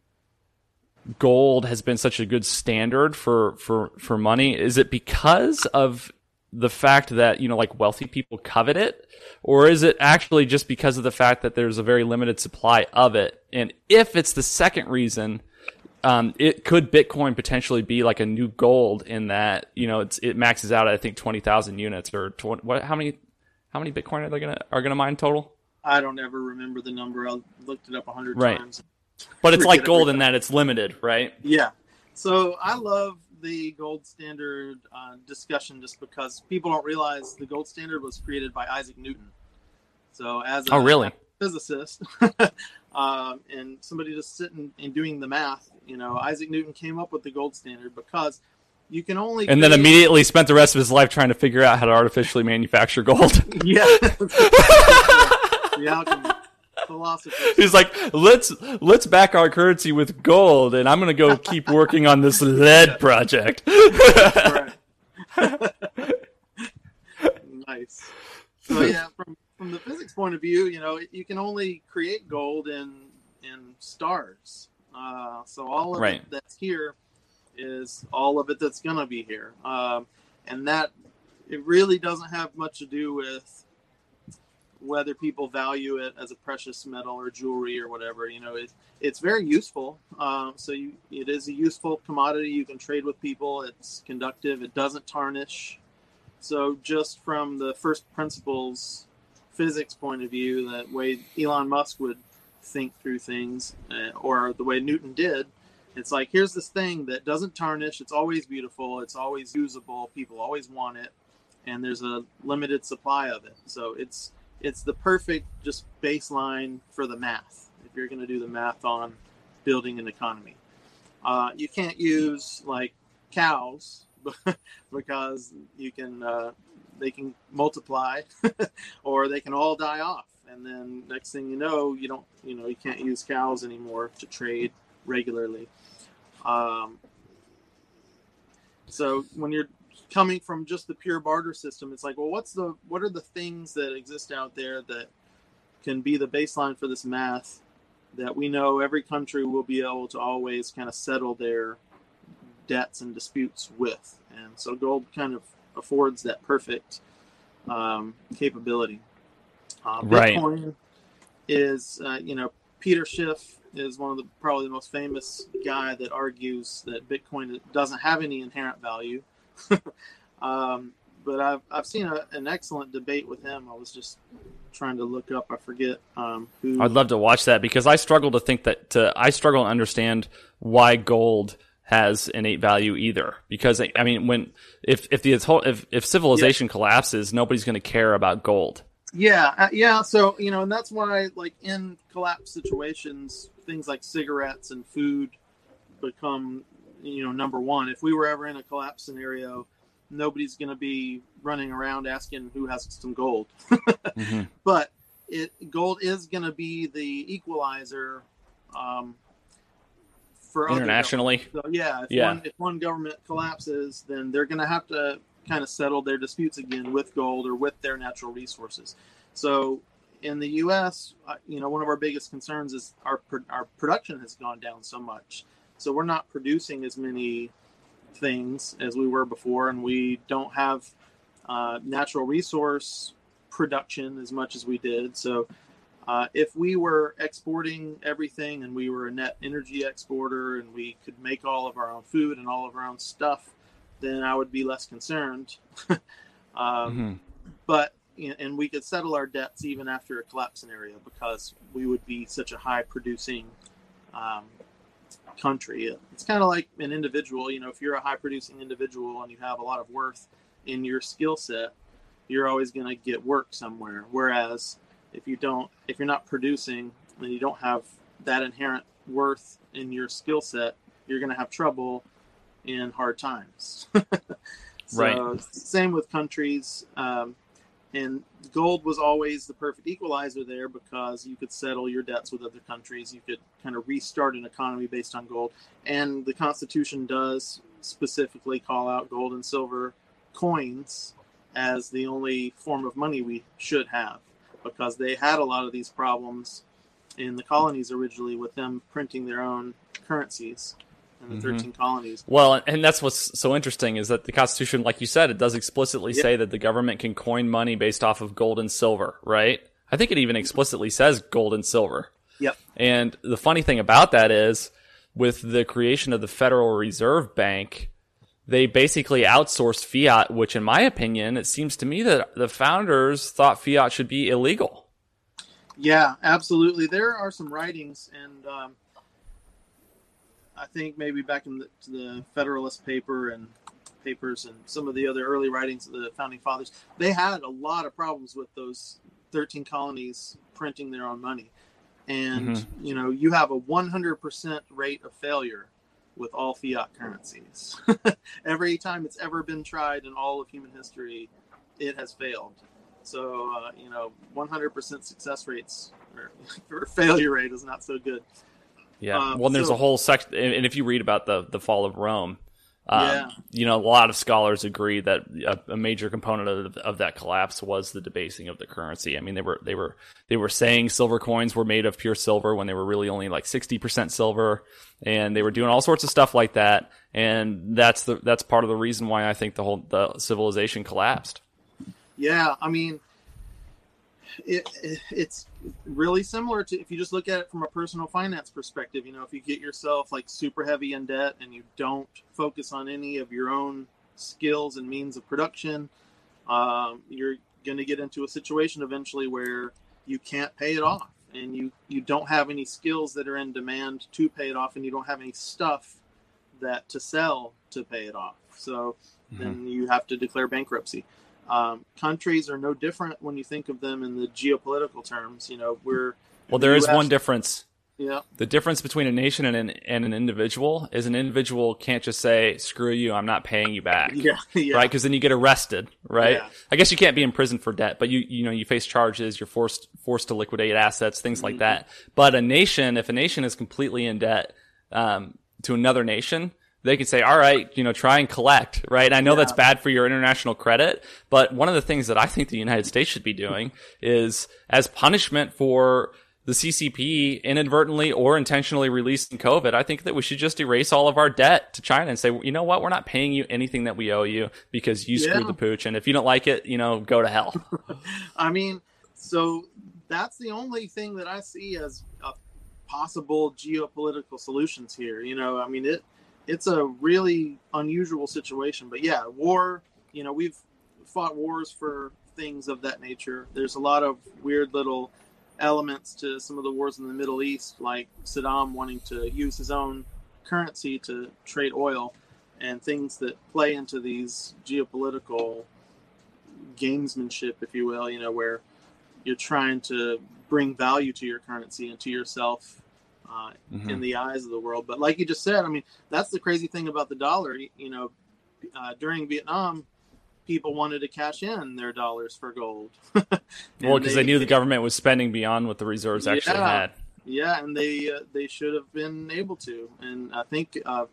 gold has been such a good standard for for for money is it because of the fact that you know like wealthy people covet it? Or is it actually just because of the fact that there's a very limited supply of it? And if it's the second reason um, it could bitcoin potentially be like a new gold in that you know it's it maxes out at i think 20000 units or 20, what how many how many bitcoin are they gonna are gonna mine total I don't ever remember the number. I looked it up a hundred Right. times. but it's like gold in that it's limited right Yeah. So I love the gold standard uh, discussion just because people don't realize the gold standard was created by Isaac Newton. So as a oh really physicist *laughs* um, and somebody just sitting and doing the math, you know, Isaac Newton came up with the gold standard because you can only and then immediately spent the rest of his life trying to figure out how to artificially manufacture gold *laughs* yeah *laughs* the alchemy. *laughs* He's like, let's let's back our currency with gold, and I'm gonna go keep working on this lead project. *laughs* Nice. So yeah, from from the physics point of view, you know, you can only create gold in in stars. Uh, so all of Right. it that's here is all of it that's gonna be here, um, and that it really doesn't have much to do with whether people value it as a precious metal or jewelry or whatever. You know, it, it's very useful. Um, so you, it is a useful commodity. You can trade with people. It's conductive. It doesn't tarnish. So just from the first principles physics point of view, that way Elon Musk would think through things, uh, or the way Newton did. It's like here's this thing that doesn't tarnish. It's always beautiful. It's always usable. People always want it, and there's a limited supply of it. So it's it's the perfect just baseline for the math if you're going to do the math on building an economy. Uh, you can't use like cows *laughs* because you can uh, they can multiply *laughs* or they can all die off and then next thing you know you don't you know you can't use cows anymore to trade regularly um, so when you're coming from just the pure barter system it's like well what's the what are the things that exist out there that can be the baseline for this math that we know every country will be able to always kind of settle their debts and disputes with? And so gold kind of affords that perfect um, capability. Uh, Right. bitcoin is uh, you know peter schiff is one of the probably the most famous guy that argues that bitcoin doesn't have any inherent value *laughs* um, but I've, I've seen a, an excellent debate with him. I was just trying to look up. I forget um, who. I'd love to watch that because I struggle to think that to, I struggle to understand why gold has innate value either. Because I I mean, when if if the if if civilization collapses, nobody's going to care about gold. Yeah, uh, yeah. So you know, and that's why, like in collapse situations, things like cigarettes and food become, you know, number one. If we were ever in a collapse scenario, nobody's going to be running around asking who has some gold. *laughs* Mhm. but it gold is going to be the equalizer um, for other Internationally, So yeah, if Yeah. one if one government collapses, then they're going to have to kind of settle their disputes again with gold or with their natural resources. So in the U.S., uh, you know, one of our biggest concerns is our our production has gone down so much. So we're not producing as many things as we were before, and we don't have uh, natural resource production as much as we did. So uh, if we were exporting everything and we were a net energy exporter and we could make all of our own food and all of our own stuff, then I would be less concerned. *laughs* um, mm-hmm. But and we could settle our debts even after a collapse scenario because we would be such a high producing um, country. It's kind of like an individual. You know, if you're a high producing individual and you have a lot of worth in your skill set, you're always going to get work somewhere. Whereas if you don't, if you're not producing and you don't have that inherent worth in your skill set, you're going to have trouble in hard times. *laughs* so, right. Same with countries. Um, and gold was always the perfect equalizer there because you could settle your debts with other countries. You could kind of restart an economy based on gold. And the Constitution does specifically call out gold and silver coins as the only form of money we should have because they had a lot of these problems in the colonies originally with them printing their own currencies in the mm-hmm. 13 colonies. Well, and that's what's so interesting is that the Constitution, like you said, it does explicitly yep. say that the government can coin money based off of gold and silver, right? I think it even explicitly says gold and silver. Yep. And the funny thing about that is with the creation of the Federal Reserve Bank, they basically outsourced fiat, which in my opinion, it seems to me that the founders thought fiat should be illegal. Yeah, absolutely. There are some writings and um, I think maybe back in the, the Federalist paper and papers and some of the other early writings of the founding fathers, they had a lot of problems with those 13 colonies printing their own money. And, mm-hmm. you know, you have a 100% rate of failure with all fiat currencies. *laughs* Every time it's ever been tried in all of human history, it has failed. So, uh, you know, 100% success rates or, *laughs* or failure rate is not so good. Yeah. Um, well, there's so, a whole section, and if you read about the the fall of Rome, um, yeah. you know, a lot of scholars agree that a, a major component of, of, that collapse was the debasing of the currency. I mean, they were they were they were saying silver coins were made of pure silver when they were really only like sixty percent silver, and they were doing all sorts of stuff like that. And that's the that's part of the reason why I think the whole the civilization collapsed. Yeah, I mean, it, it, it's really similar to if you just look at it from a personal finance perspective. You know, if you get yourself like super heavy in debt and you don't focus on any of your own skills and means of production, um, you're going to get into a situation eventually where you can't pay it off and you you don't have any skills that are in demand to pay it off and you don't have any stuff that to sell to pay it off so mm-hmm. then you have to declare bankruptcy um, countries are no different when you think of them in the geopolitical terms. You know, we're well. There is one difference. Yeah. The difference between a nation and an, and an individual is an individual can't just say, screw you, I'm not paying you back. Yeah. *laughs* yeah. Right? Because then you get arrested, right? Yeah. I guess you can't be in prison for debt, but you, you know, you face charges, you're forced, forced to liquidate assets, things mm-hmm. like that. But a nation, if a nation is completely in debt, um, to another nation, they could say, all right, you know, try and collect, right? And I know yeah. that's bad for your international credit, but one of the things that I think the United States should be doing is as punishment for the CCP inadvertently or intentionally releasing COVID, I think that we should just erase all of our debt to China and say, you know what, we're not paying you anything that we owe you because you yeah. screwed the pooch. And if you don't like it, you know, go to hell. *laughs* I mean, so that's the only thing that I see as a possible geopolitical solutions here. You know, I mean, it, it's a really unusual situation. But yeah, war. You know, we've fought wars for things of that nature. There's a lot of weird little elements to some of the wars in the Middle East, like Saddam wanting to use his own currency to trade oil, and things that play into these geopolitical gamesmanship, if you will. You know, where you're trying to bring value to your currency and to yourself uh, mm-hmm. in the eyes of the world. But like you just said, I mean, that's the crazy thing about the dollar. You know, uh, during Vietnam, people wanted to cash in their dollars for gold. *laughs* well, because they, they, knew the government was spending beyond what the reserves actually yeah, had. Yeah, and they uh, they should have been able to. And I think uh,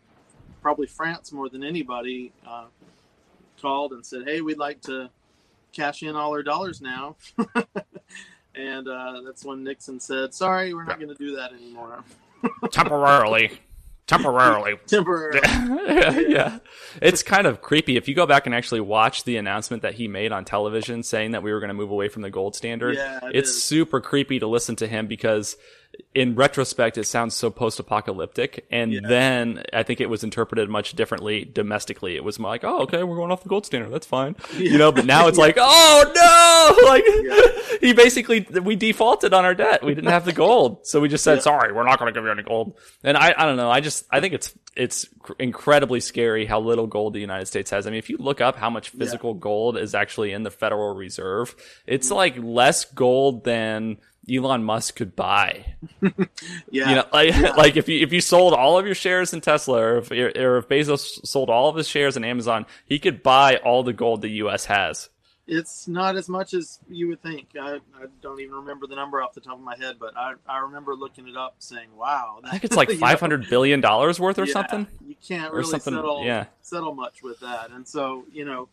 probably France more than anybody uh, called and said, "Hey, we'd like to cash in all our dollars now." *laughs* and uh, that's when Nixon said, "Sorry, we're not going to do that anymore." *laughs* temporarily, temporarily. temporarily. *laughs* yeah. It's kind of creepy. If you go back and actually watch the announcement that he made on television saying that we were going to move away from the gold standard, Yeah, it it's is. super creepy to listen to him because in retrospect, it sounds so post-apocalyptic. And Yeah. then I think it was interpreted much differently domestically. It was like, oh, okay, we're going off the gold standard. That's fine. You know, but now *laughs* it's like, oh no! *laughs* Like he basically, we defaulted on our debt. We didn't have the gold. So we just said, Yeah. sorry, we're not going to give you any gold. And I, I don't know. I just, I think it's, it's cr- incredibly scary how little gold the United States has. I mean, if you look up how much physical gold is actually in the Federal Reserve, it's mm. like less gold than Elon Musk could buy. *laughs* Yeah. You know, like, like if you if you sold all of your shares in Tesla, or if, or if Bezos sold all of his shares in Amazon, he could buy all the gold the U.S. has. it's not as much as you would think. I, I don't even remember the number off the top of my head, but I, I remember looking it up, saying, "Wow, I think it's like *laughs* five hundred billion dollars worth or yeah, something. You can't really settle yeah. settle much with that, and so you know,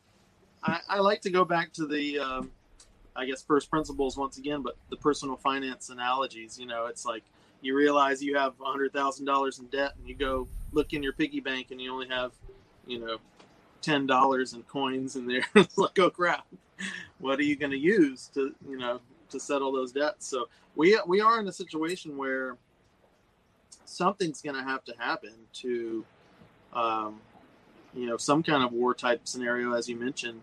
I, I like to go back to the, um, I guess, first principles once again, but the personal finance analogies. You know, it's like you realize you have hundred thousand dollars in debt, and you go look in your piggy bank, and you only have, you know, ten dollars in coins in there. *laughs* like, oh crap, what are you going to use to, you know, to settle those debts? So we we are in a situation where something's going to have to happen to, um, you know, some kind of war type scenario, as you mentioned,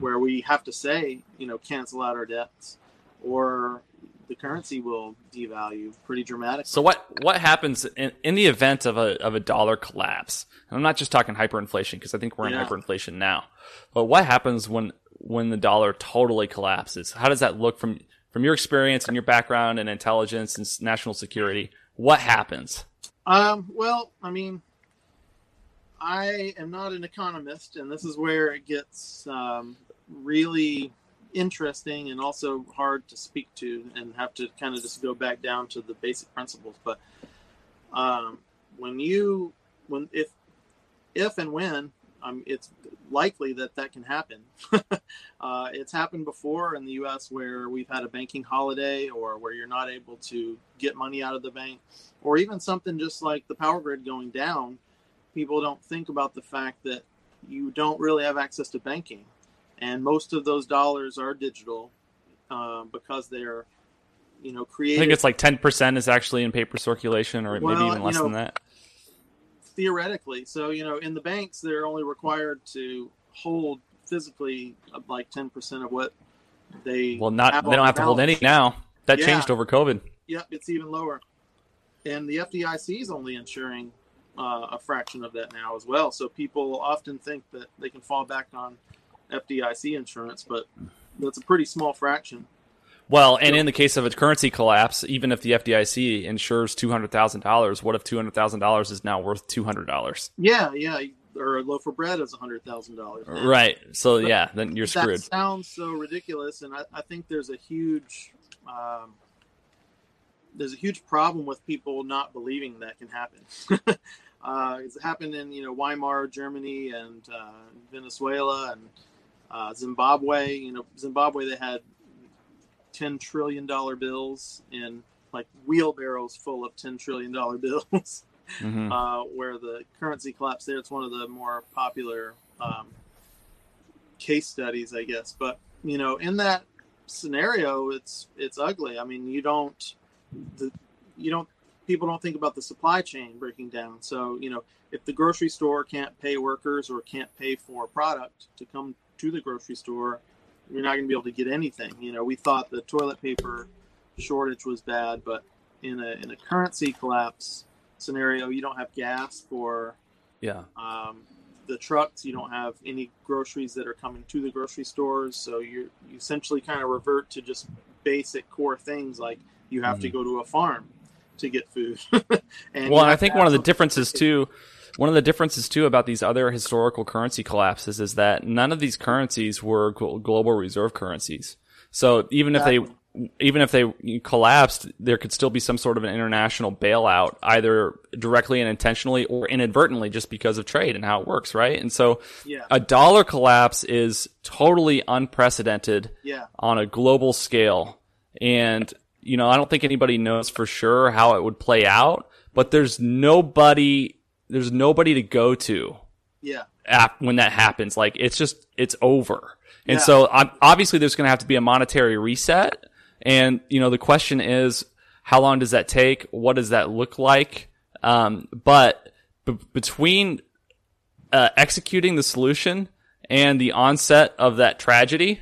where we have to say, you know, cancel out our debts, or the currency will devalue pretty dramatically. So what what happens in, in the event of a of a dollar collapse? And I'm not just talking hyperinflation because I think we're in Yeah. hyperinflation now. But what happens when when the dollar totally collapses? How does that look from from your experience and your background and intelligence and national security? What happens? Um, well, I mean, I am not an economist, and this is where it gets um, really interesting and also hard to speak to, and have to kind of just go back down to the basic principles. But um, when you, when if, if and when, um, it's likely that that can happen. *laughs* uh, it's happened before in the U.S. where we've had a banking holiday, or where you're not able to get money out of the bank or even something just like the power grid going down, people don't think about the fact that you don't really have access to banking. And most of those dollars are digital um, because they're, you know, creating. I think it's like 10% is actually in paper circulation or maybe Well, even you less know, than that. theoretically. So, you know, in the banks, they're only required to hold physically uh, like 10% of what they Well, not they don't have to hold any now. That Yeah. changed over COVID. Yep, it's even lower. And the FDIC is only insuring uh, a fraction of that now as well. So people often think that they can fall back on FDIC insurance, but that's a pretty small fraction. Well, and in the case of a currency collapse, even if the FDIC insures two hundred thousand dollars, what if two hundred thousand dollars is now worth two hundred dollars? Yeah, yeah. Or a loaf of bread is hundred thousand dollars. Right. So yeah, then you're That screwed. sounds so ridiculous, and I, I think there's a huge, um, there's a huge problem with people not believing that can happen. *laughs* uh, it's happened in you know Weimar, Germany, and uh, Venezuela, and uh, Zimbabwe. You know, Zimbabwe they had ten trillion dollar bills in like wheelbarrows full of ten trillion dollar *laughs* bills. hmm uh, where the currency collapse there. It's one of the more popular um, case studies, I guess. But you know, in that scenario, it's it's ugly. I mean, you don't the you don't people don't think about the supply chain breaking down. So you know, if the grocery store can't pay workers or can't pay for a product to come to the grocery store, you're not going to be able to get anything. You know, we thought the toilet paper shortage was bad, but in a in a currency collapse scenario, you don't have gas for Yeah. um, the trucks. You don't have any groceries that are coming to the grocery stores. So you you essentially kind of revert to just basic core things like you have to Mhm. go to a farm to get food. *laughs* and Well, I think one of the differences *laughs* too, one of the differences too about these other historical currency collapses is that none of these currencies were global reserve currencies. So even if they even if they collapsed, there could still be some sort of an international bailout, either directly and intentionally or inadvertently, just because of trade and how it works, right? And so Yeah, a dollar collapse is totally unprecedented yeah, on a global scale. And, you know, I don't think anybody knows for sure how it would play out, but there's nobody there's nobody to go to Yeah. ap- when that happens. Like it's just it's over. And Yeah. so um, obviously there's going to have to be a monetary reset. And you know the question is how long does that take? What does that look like? Um, but b- between uh, executing the solution and the onset of that tragedy,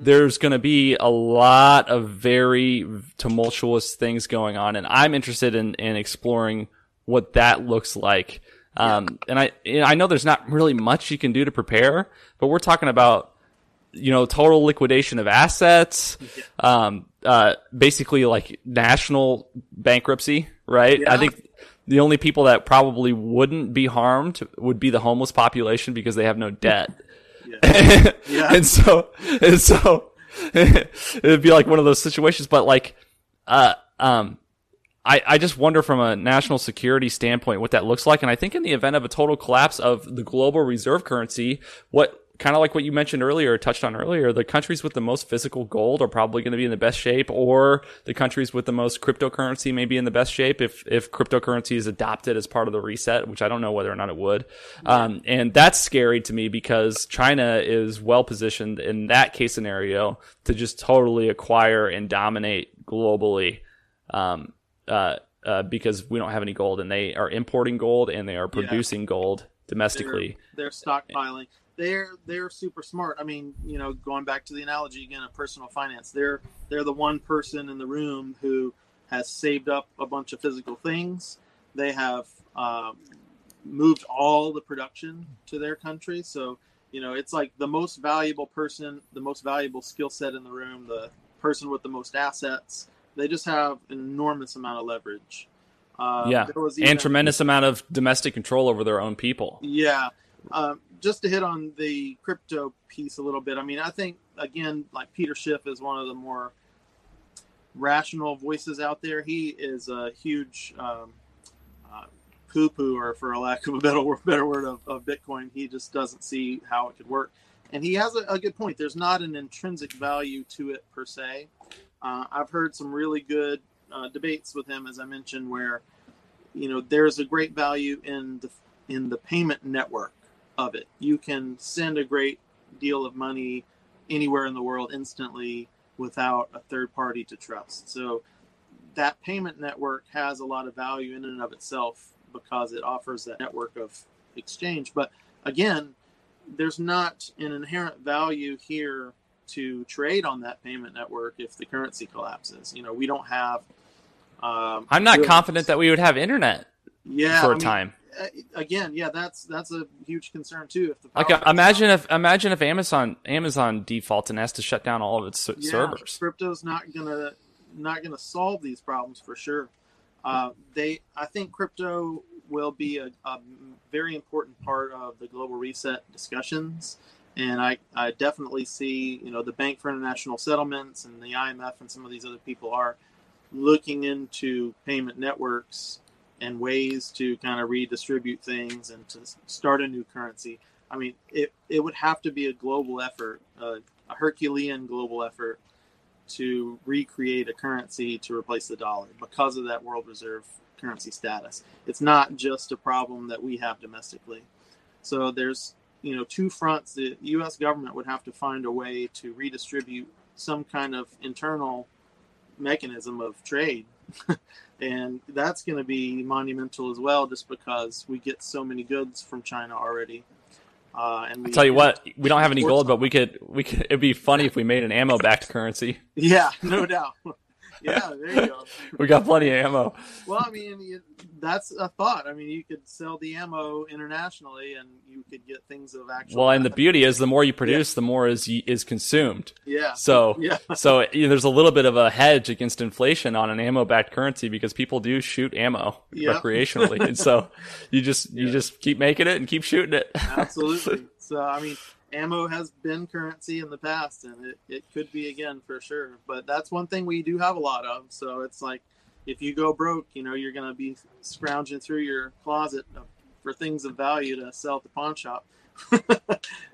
there's going to be a lot of very tumultuous things going on, and I'm interested in, in exploring what that looks like. Um, and I, you know, I know there's not really much you can do to prepare, but we're talking about, you know, total liquidation of assets, um, uh, basically like national bankruptcy, right? Yeah. I think the only people that probably wouldn't be harmed would be the homeless population because they have no debt. Yeah. *laughs* and so, and so *laughs* it'd be like one of those situations, but like, uh, um, I, I just wonder from a national security standpoint what that looks like. And I think in the event of a total collapse of the global reserve currency, what kind of like what you mentioned earlier, touched on earlier, the countries with the most physical gold are probably going to be in the best shape, or the countries with the most cryptocurrency may be in the best shape if, if cryptocurrency is adopted as part of the reset, which I don't know whether or not it would. Um, and that's scary to me because China is well positioned in that case scenario to just totally acquire and dominate globally. Um, uh, uh, because we don't have any gold and they are importing gold and they are producing gold domestically. They're, they're stockpiling. They're they're super smart. I mean, you know, going back to the analogy again of personal finance, they're they're the one person in the room who has saved up a bunch of physical things. They have um, moved all the production to their country. So you know, it's like the most valuable person, the most valuable skill set in the room, the person with the most assets. They just have an enormous amount of leverage. Uh, yeah, there was and tremendous amount of domestic control over their own people. Yeah. Um, just to hit on the crypto piece a little bit, I mean, I think, again, like Peter Schiff is one of the more rational voices out there. He is a huge um, uh, poo pooer, for a lack of a better, word- *laughs* better word, of, of Bitcoin. He just doesn't see how it could work. And he has a, a good point. There's not an intrinsic value to it per se. Uh, I've heard some really good uh, debates with him, as I mentioned, where you know there's a great value in the in the payment network of it. You can send a great deal of money anywhere in the world instantly without a third party to trust. So that payment network has a lot of value in and of itself because it offers that network of exchange. But again, there's not an inherent value here to trade on that payment network if the currency collapses. You know, we don't have. Um, I'm not confident that we would have internet yeah, for I a mean, time. again, yeah, that's that's a huge concern too. If the Like, uh, imagine out, if imagine if Amazon Amazon defaults and has to shut down all of its yeah, servers. crypto's not gonna not gonna solve these problems for sure. Uh, they, I think, crypto will be a, a very important part of the global reset discussions, and I I definitely see you know the Bank for International Settlements and the IMF and some of these other people are looking into payment networks and ways to kind of redistribute things and to start a new currency. I mean, it, it would have to be a global effort, uh, a Herculean global effort to recreate a currency to replace the dollar because of that world reserve currency status. It's not just a problem that we have domestically. So there's, you know, two fronts. The U.S. government would have to find a way to redistribute some kind of internal mechanism of trade. *laughs* and that's going to be monumental as well, just because we get so many goods from China already. Uh, and we I tell you what, we don't have any gold, but we could we could. It'd be funny if we made an ammo backed currency. *laughs* Yeah, no doubt. Yeah, there you go. *laughs* We got plenty of ammo. Well, I mean, you, that's a thought. I mean, you could sell the ammo internationally, and you could get things of actual. Well, and the beauty is, the more you produce, the more is is consumed. yeah, So *laughs* yeah, so you know, there's a little bit of a hedge against inflation on an ammo backed currency because people do shoot ammo Yep. recreationally, and so *laughs* you just you Yeah. just keep making it and keep shooting it. absolutely. So, I mean, ammo has been currency in the past, and it, it could be again for sure. But that's one thing we do have a lot of. So it's like if you go broke, you know, you're going to be scrounging through your closet for things of value to sell at the pawn shop.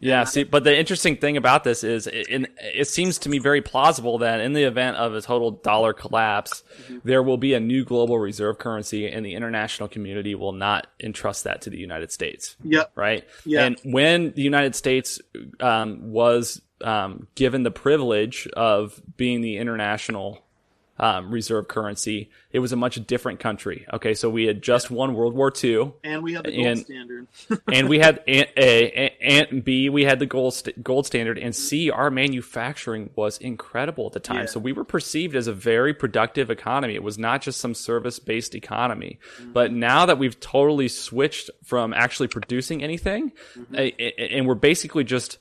Yeah. See, but the interesting thing about this is, it, it, seems to me very plausible that in the event of a total dollar collapse, mm-hmm. there will be a new global reserve currency, and the international community will not entrust that to the United States. Yeah. Right. Yeah. And when the United States um, was um, given the privilege of being the international um, reserve currency, it was a much different country. Okay, so we had just won World War II, and we had the gold and, standard, *laughs* and we had a, a, and B, we had the gold st- gold standard, and C, our manufacturing was incredible at the time. Yeah. So we were perceived as a very productive economy. It was not just some service based economy. Mm-hmm. But now that we've totally switched from actually producing anything, mm-hmm. a, and we're basically just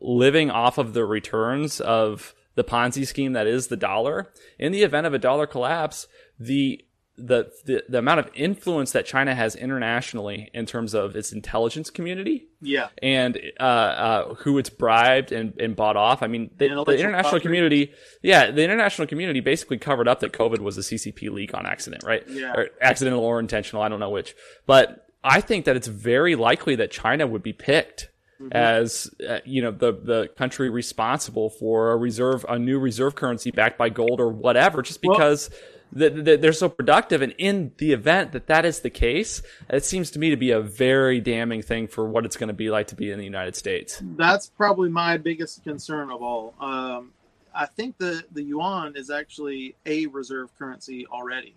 living off of the returns of the Ponzi scheme that is the dollar. In the event of a dollar collapse, the the, the, the amount of influence that China has internationally in terms of its intelligence community, yeah, and uh, uh, who it's bribed and, and bought off. I mean, the, the international community, yeah, the international community basically covered up that COVID was a CCP leak on accident, right? Yeah, or accidental or intentional, I don't know which. But I think that it's very likely that China would be picked Mm-hmm. as uh, you know the the country responsible for a reserve a new reserve currency backed by gold or whatever just because well, the, the, they're so productive. And in the event that that is the case it seems to me to be a very damning thing for what it's going to be like to be in the United States. That's probably my biggest concern of all. Um, I think the the yuan is actually a reserve currency already.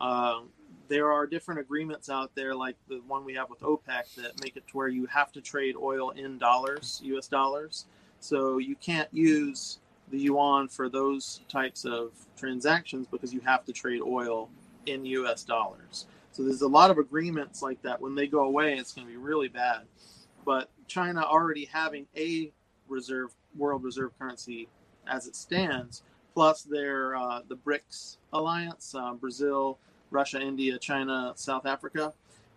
Um, there are different agreements out there, like the one we have with OPEC, that make it to where you have to trade oil in dollars, U.S. dollars. So you can't use the yuan for those types of transactions because you have to trade oil in U.S. dollars. So there's a lot of agreements like that. When they go away, it's going to be really bad. But China already having a reserve world reserve currency as it stands, plus their uh, the BRICS alliance, uh, Brazil, Russia, India, China, South Africa,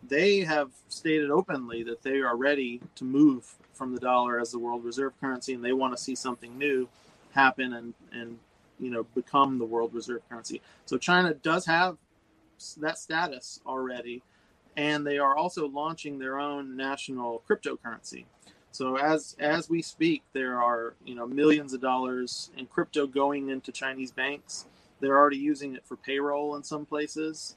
they have stated openly that they are ready to move from the dollar as the world reserve currency, and they want to see something new happen and and you know become the world reserve currency. So China does have that status already, and they are also launching their own national cryptocurrency. So as as we speak, there are you know millions of dollars in crypto going into Chinese banks they're already using it for payroll in some places.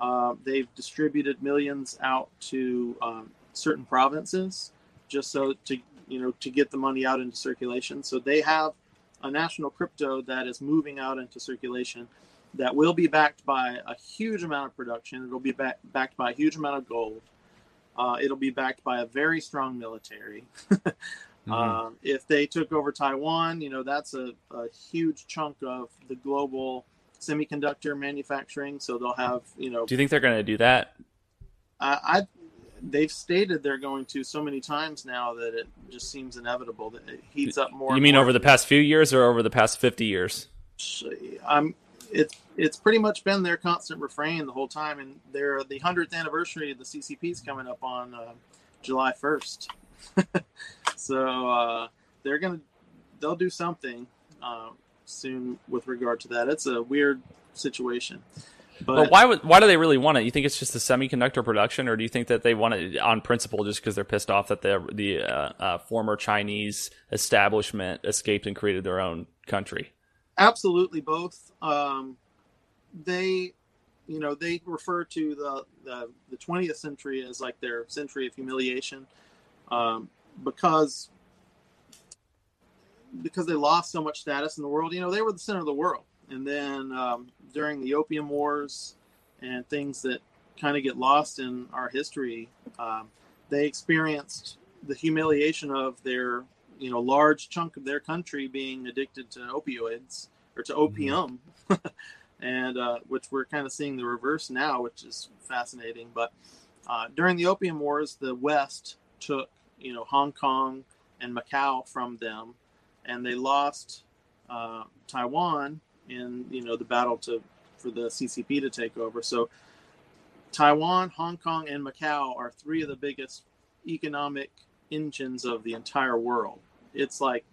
Uh, they've distributed millions out to um, certain provinces just so to you know to get the money out into circulation. So they have a national crypto that is moving out into circulation that will be backed by a huge amount of production. It'll be back, backed by a huge amount of gold. Uh, it'll be backed by a very strong military. *laughs* mm-hmm. uh, if they took over Taiwan, you know that's a, a huge chunk of the global semiconductor manufacturing. So they'll have, you know. Do you think they're going to do that? I, I, they've stated they're going to so many times now that it just seems inevitable that it heats up more. You mean more. over the past few years or over the past fifty years? I'm. It's it's pretty much been their constant refrain the whole time, and they're the hundredth anniversary of the CCP is coming up on uh, July first. *laughs* so uh, they're gonna they'll do something. Uh, soon with regard to that. It's a weird situation. But, but why would why do they really want it? You think it's just the semiconductor production, or do you think that they want it on principle just because they're pissed off that the the uh, uh, former Chinese establishment escaped and created their own country? Absolutely, both. Um, they, you know, they refer to the, the the 20th century as like their century of humiliation, um, because because they lost so much status in the world. You know, they were the center of the world, and then um, during the Opium Wars and things that kind of get lost in our history, um, they experienced the humiliation of their you know large chunk of their country being addicted to opioids or to mm-hmm. opium. Mm-hmm. *laughs* and uh, which we're kind of seeing the reverse now, which is fascinating. But uh, during the Opium Wars, the West took you know Hong Kong and Macau from them and they lost uh, Taiwan in you know the battle to for the CCP to take over. So Taiwan, Hong Kong, and Macau are three of the biggest economic engines of the entire world. It's like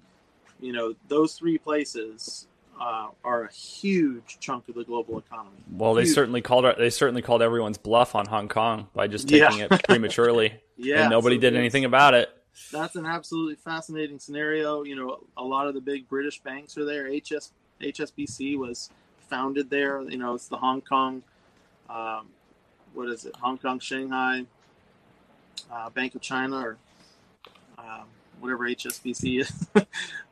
you know those three places uh, are a huge chunk of the global economy. Well, they certainly called they certainly called everyone's bluff on Hong Kong by just taking yeah. it prematurely. yeah, *laughs* and nobody so did anything about it. that's an absolutely fascinating scenario. You know, a lot of the big British banks are there. HS HSBC was founded there. You know, it's the Hong Kong, um, what is it? Hong Kong, Shanghai, uh, Bank of China, or um, whatever HSBC is. *laughs*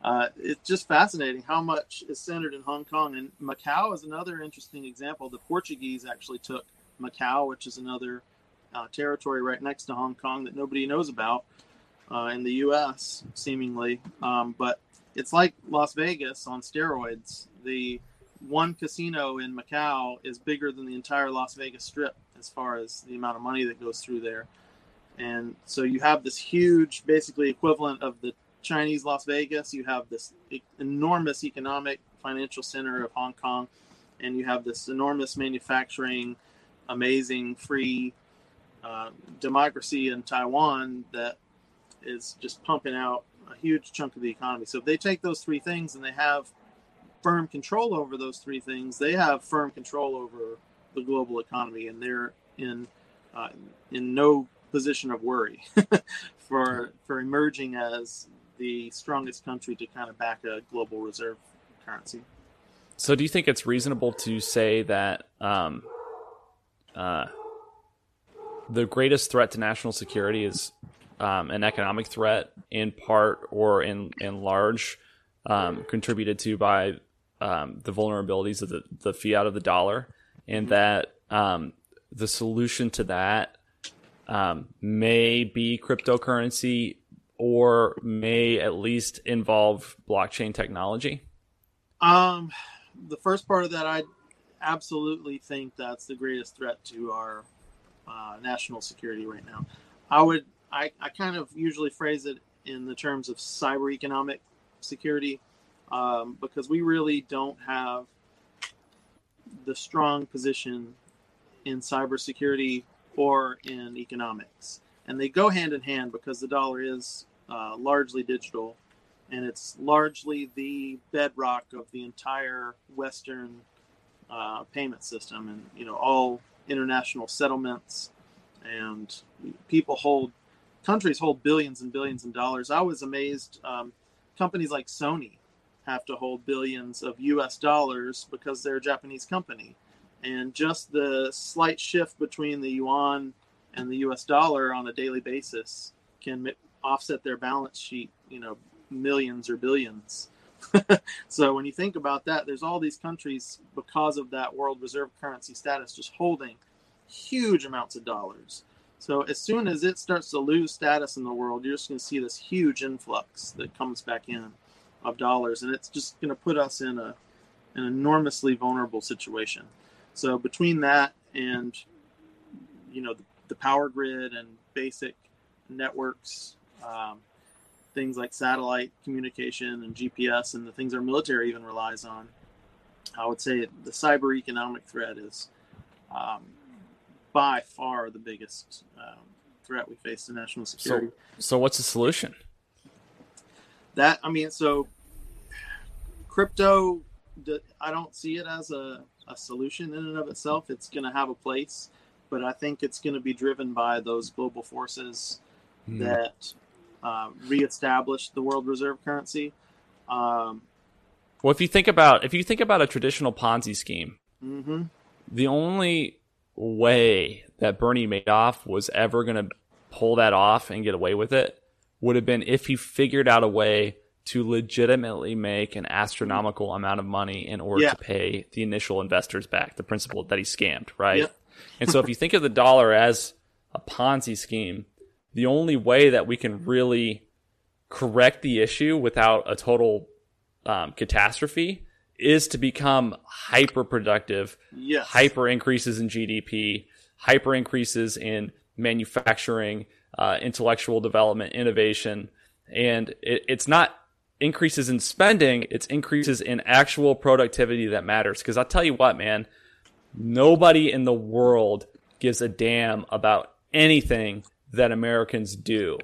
uh, it's just fascinating how much is centered in Hong Kong. And Macau is another interesting example. The Portuguese actually took Macau, which is another uh, territory right next to Hong Kong that nobody knows about uh, in the U.S. seemingly. Um, but it's like Las Vegas on steroids. The one casino in Macau is bigger than the entire Las Vegas Strip as far as the amount of money that goes through there. And so you have this huge, basically equivalent of the Chinese Las Vegas. You have this enormous economic financial center of Hong Kong, and you have this enormous manufacturing, amazing free uh, democracy in Taiwan that is just pumping out a huge chunk of the economy. So if they take those three things and they have firm control over those three things, they have firm control over the global economy, and they're in uh, in no position of worry *laughs* for for emerging as the strongest country to kind of back a global reserve currency. So, do you think it's reasonable to say that um, uh, the greatest threat to national security is um, an economic threat, in part or in in large, um, contributed to by um, the vulnerabilities of the, the fiat of the dollar, and mm-hmm. that um, the solution to that um, may be cryptocurrency or may at least involve blockchain technology? Um, the first part of that, I absolutely think that's the greatest threat to our uh, national security right now. I would, I, I kind of usually phrase it in the terms of cyber economic security um, because we really don't have the strong position in cybersecurity or in economics. And they go hand in hand because the dollar is uh, largely digital and it's largely the bedrock of the entire Western uh, payment system and, you know, all international settlements and people hold, countries hold billions and billions of dollars. I was amazed. Um, companies like Sony have to hold billions of US dollars because they're a Japanese company and just the slight shift between the yuan and the US dollar on a daily basis can offset their balance sheet, you know, millions or billions. *laughs* so when you think about that, there's all these countries because of that world reserve currency status just holding huge amounts of dollars. So as soon as it starts to lose status in the world, you're just going to see this huge influx that comes back in of dollars, and it's just going to put us in a an enormously vulnerable situation. So between that and you know the, the power grid and basic networks, um, things like satellite communication and GPS and the things our military even relies on, I would say the cyber economic threat is um, by far the biggest um, threat we face to national security. So, so what's the solution? That I mean, so crypto, I don't see it as a a solution in and of itself. It's going to have a place, but I think it's going to be driven by those global forces mm. that uh, reestablish the world reserve currency. Um, well, if you think about if you think about a traditional Ponzi scheme, mm-hmm. the only way that Bernie Madoff was ever going to pull that off and get away with it would have been if he figured out a way to legitimately make an astronomical amount of money in order yeah. to pay the initial investors back, the principal that he scammed, right? Yeah. *laughs* and so if you think of the dollar as a Ponzi scheme, the only way that we can really correct the issue without a total um, catastrophe is to become hyper productive, yes. hyper increases in GDP, hyper increases in manufacturing, uh, intellectual development, innovation. And it, it's not increases in spending, it's increases in actual productivity that matters. Because I'll tell you what, man, nobody in the world gives a damn about anything that Americans do.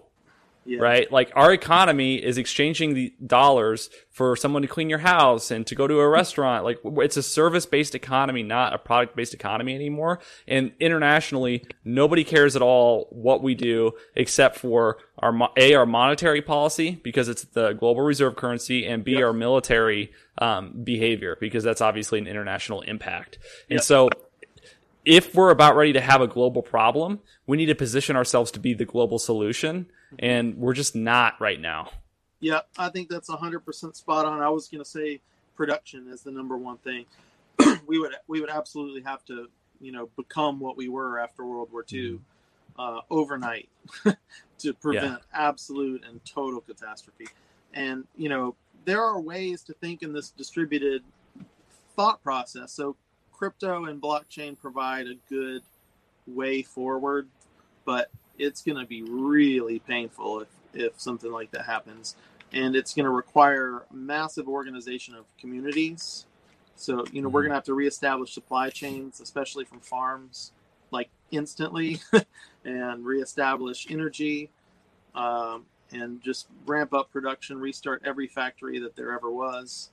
Yeah. right? Like our economy is exchanging the dollars for someone to clean your house and to go to a restaurant. Like it's a service based economy, not a product based economy anymore. And internationally, nobody cares at all what we do except for our a our monetary policy because it's the global reserve currency, and b Yep. our military um, behavior because that's obviously an international impact. And Yep. so if we're about ready to have a global problem, we need to position ourselves to be the global solution, and we're just not right now. Yeah, I think that's 100% spot on. I was going to say production is the number one thing. *clears throat* we would we would absolutely have to, you know, become what we were after World War II uh, overnight *laughs* to prevent absolute and total catastrophe. And, you know, there are ways to think in this distributed thought process. So crypto and blockchain provide a good way forward, but it's going to be really painful if, if something like that happens. And it's going to require massive organization of communities. So, you know, we're Mhm. going to have to reestablish supply chains, especially from farms, like instantly, *laughs* and reestablish energy um, and just ramp up production, restart every factory that there ever was,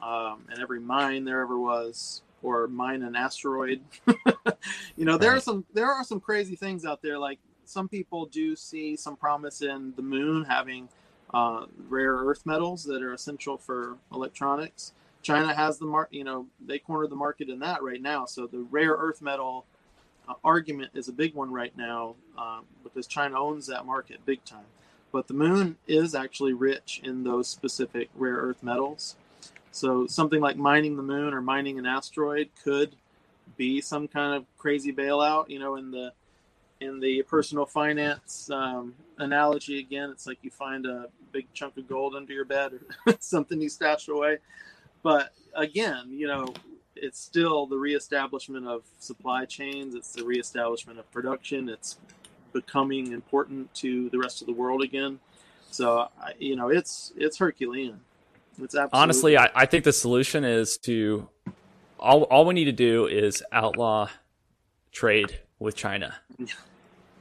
um, and every mine there ever was, or mine an asteroid. *laughs* you know, there are some there are some crazy things out there. Like some people do see some promise in the moon having uh, rare earth metals that are essential for electronics. China has the mark, you know, they cornered the market in that right now. So the rare earth metal uh, argument is a big one right now uh, because China owns that market big time. But the moon is actually rich in those specific rare earth metals. So something like mining the moon or mining an asteroid could be some kind of crazy bailout. You know, in the in the personal finance um, analogy again, it's like you find a big chunk of gold under your bed or *laughs* something you stashed away. But again, you know, it's still the reestablishment of supply chains. It's the reestablishment of production. It's becoming important to the rest of the world again. So, you know, it's it's Herculean. Absolutely Honestly, I, I think the solution is to all all we need to do is outlaw trade with China. *laughs*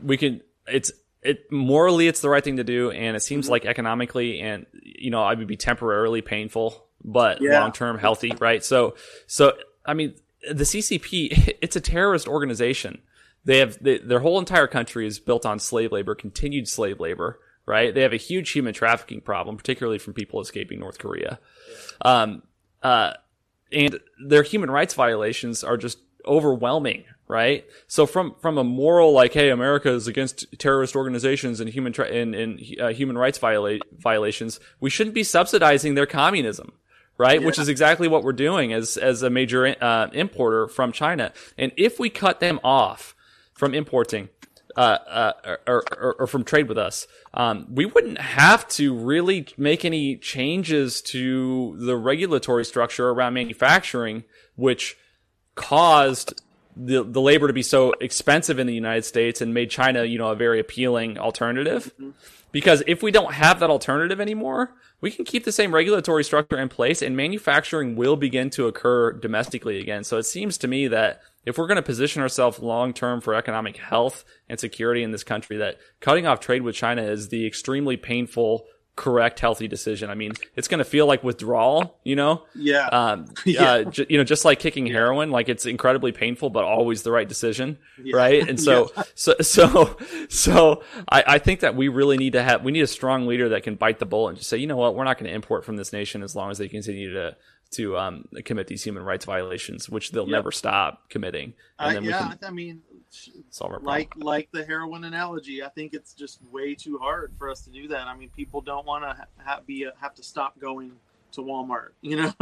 We can it's it morally it's the right thing to do and it seems Mhm. like economically and you know, I would be temporarily painful, but Yeah. long term healthy, right? So so I mean the CCP *laughs* it's a terrorist organization. They have they, their whole entire country is built on slave labor, continued slave labor, right? They have a huge human trafficking problem, particularly from people escaping North Korea. Um, uh, and their human rights violations are just overwhelming, right? So from from a moral like, hey, America is against terrorist organizations and human tra- and, and uh, human rights viola- violations, we shouldn't be subsidizing their communism. Right, which is exactly what we're doing as as a major uh, importer from China. And if we cut them off from importing, uh, uh, or, or, or from trade with us, um, we wouldn't have to really make any changes to the regulatory structure around manufacturing, which caused the the labor to be so expensive in the United States and made China, you know, a very appealing alternative. Because if we don't have that alternative anymore, we can keep the same regulatory structure in place and manufacturing will begin to occur domestically again. So it seems to me that if we're going to position ourselves long term for economic health and security in this country, that cutting off trade with China is the extremely painful, correct, healthy decision. I mean, it's going to feel like withdrawal, you know? yeah. Um, *laughs* Yeah. uh, ju- you know, just like kicking heroin, like it's incredibly painful, but always the right decision, Yeah. right? And so, *laughs* so, so, so, I, I think that we really need to have, we need a strong leader that can bite the bullet and just say, you know what, we're not going to import from this nation as long as they continue to to um, commit these human rights violations, which they'll Yep. never stop committing, and I, then Uh, yeah, I mean, solve our problem. like like the heroin analogy, I think it's just way too hard for us to do that. I mean, people don't want to ha- be have to stop going to Walmart, *laughs* you know,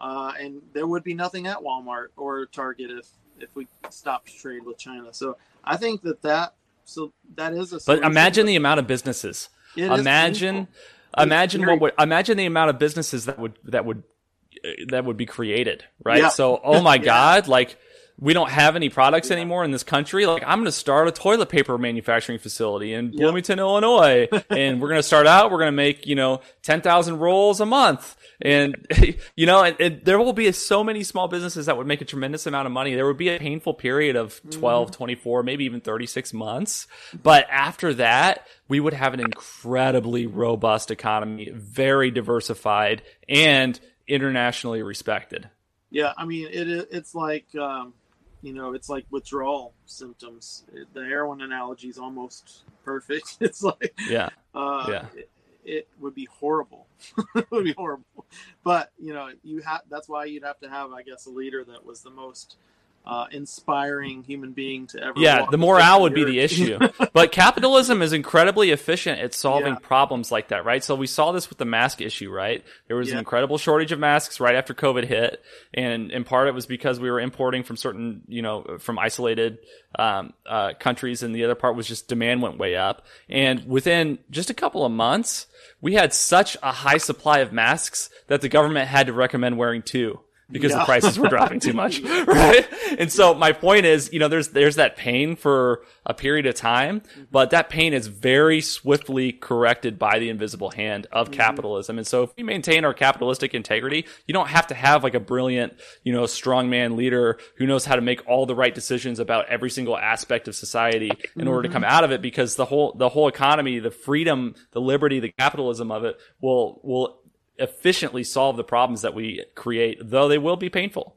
uh, and there would be nothing at Walmart or Target if if we stopped trade with China. So I think that that so that is a. but imagine the amount of businesses. it imagine imagine what would imagine the amount of businesses that would that would uh, that would be created right Yeah. so oh my *laughs* Yeah. god like we don't have any products yeah. anymore in this country. Like, I'm going to start a toilet paper manufacturing facility in. Bloomington, Illinois. and we're going to start out, we're going to make, you know, 10,000 rolls a month. And, *laughs* you know, and, and, there will be so many small businesses that would make a tremendous amount of money. There would be a painful period of mm-hmm. 12, mm. 24, maybe even 36 months. But after that, we would have an incredibly robust economy, very diversified and internationally respected. Yeah, I mean, it it's like um, you know, it's like withdrawal symptoms. The heroin analogy is almost perfect. *laughs* It's like yeah, uh, yeah. It, it, would be horrible. *laughs* it would be horrible. But you know, you have that's why you'd have to have, I guess, a leader that was the most uh, inspiring human being to ever. Yeah, the morale would be the issue. *laughs* but capitalism is incredibly efficient at solving yeah. problems like that, right? So we saw this with the mask issue, right? There was yeah. an incredible shortage of masks right after COVID hit, and in part it was because we were importing from certain, you know, from isolated um, uh, countries, and the other part was just demand went way up. And within just a couple of months, we had such a high supply of masks that the government had to recommend wearing two because yeah. the prices were dropping too much, *laughs* right? And so my point is, you know, there's there's that pain for a period of time, but that pain is very swiftly corrected by the invisible hand of mm-hmm. capitalism. And so if we maintain our capitalistic integrity, you don't have to have like a brilliant, you know, strongman leader who knows how to make all the right decisions about every single aspect of society in mm-hmm. order to mm-hmm. come out of it because the whole the whole economy, the freedom, the liberty, the capitalism of it will will efficiently solve the problems that we create, though they will be painful.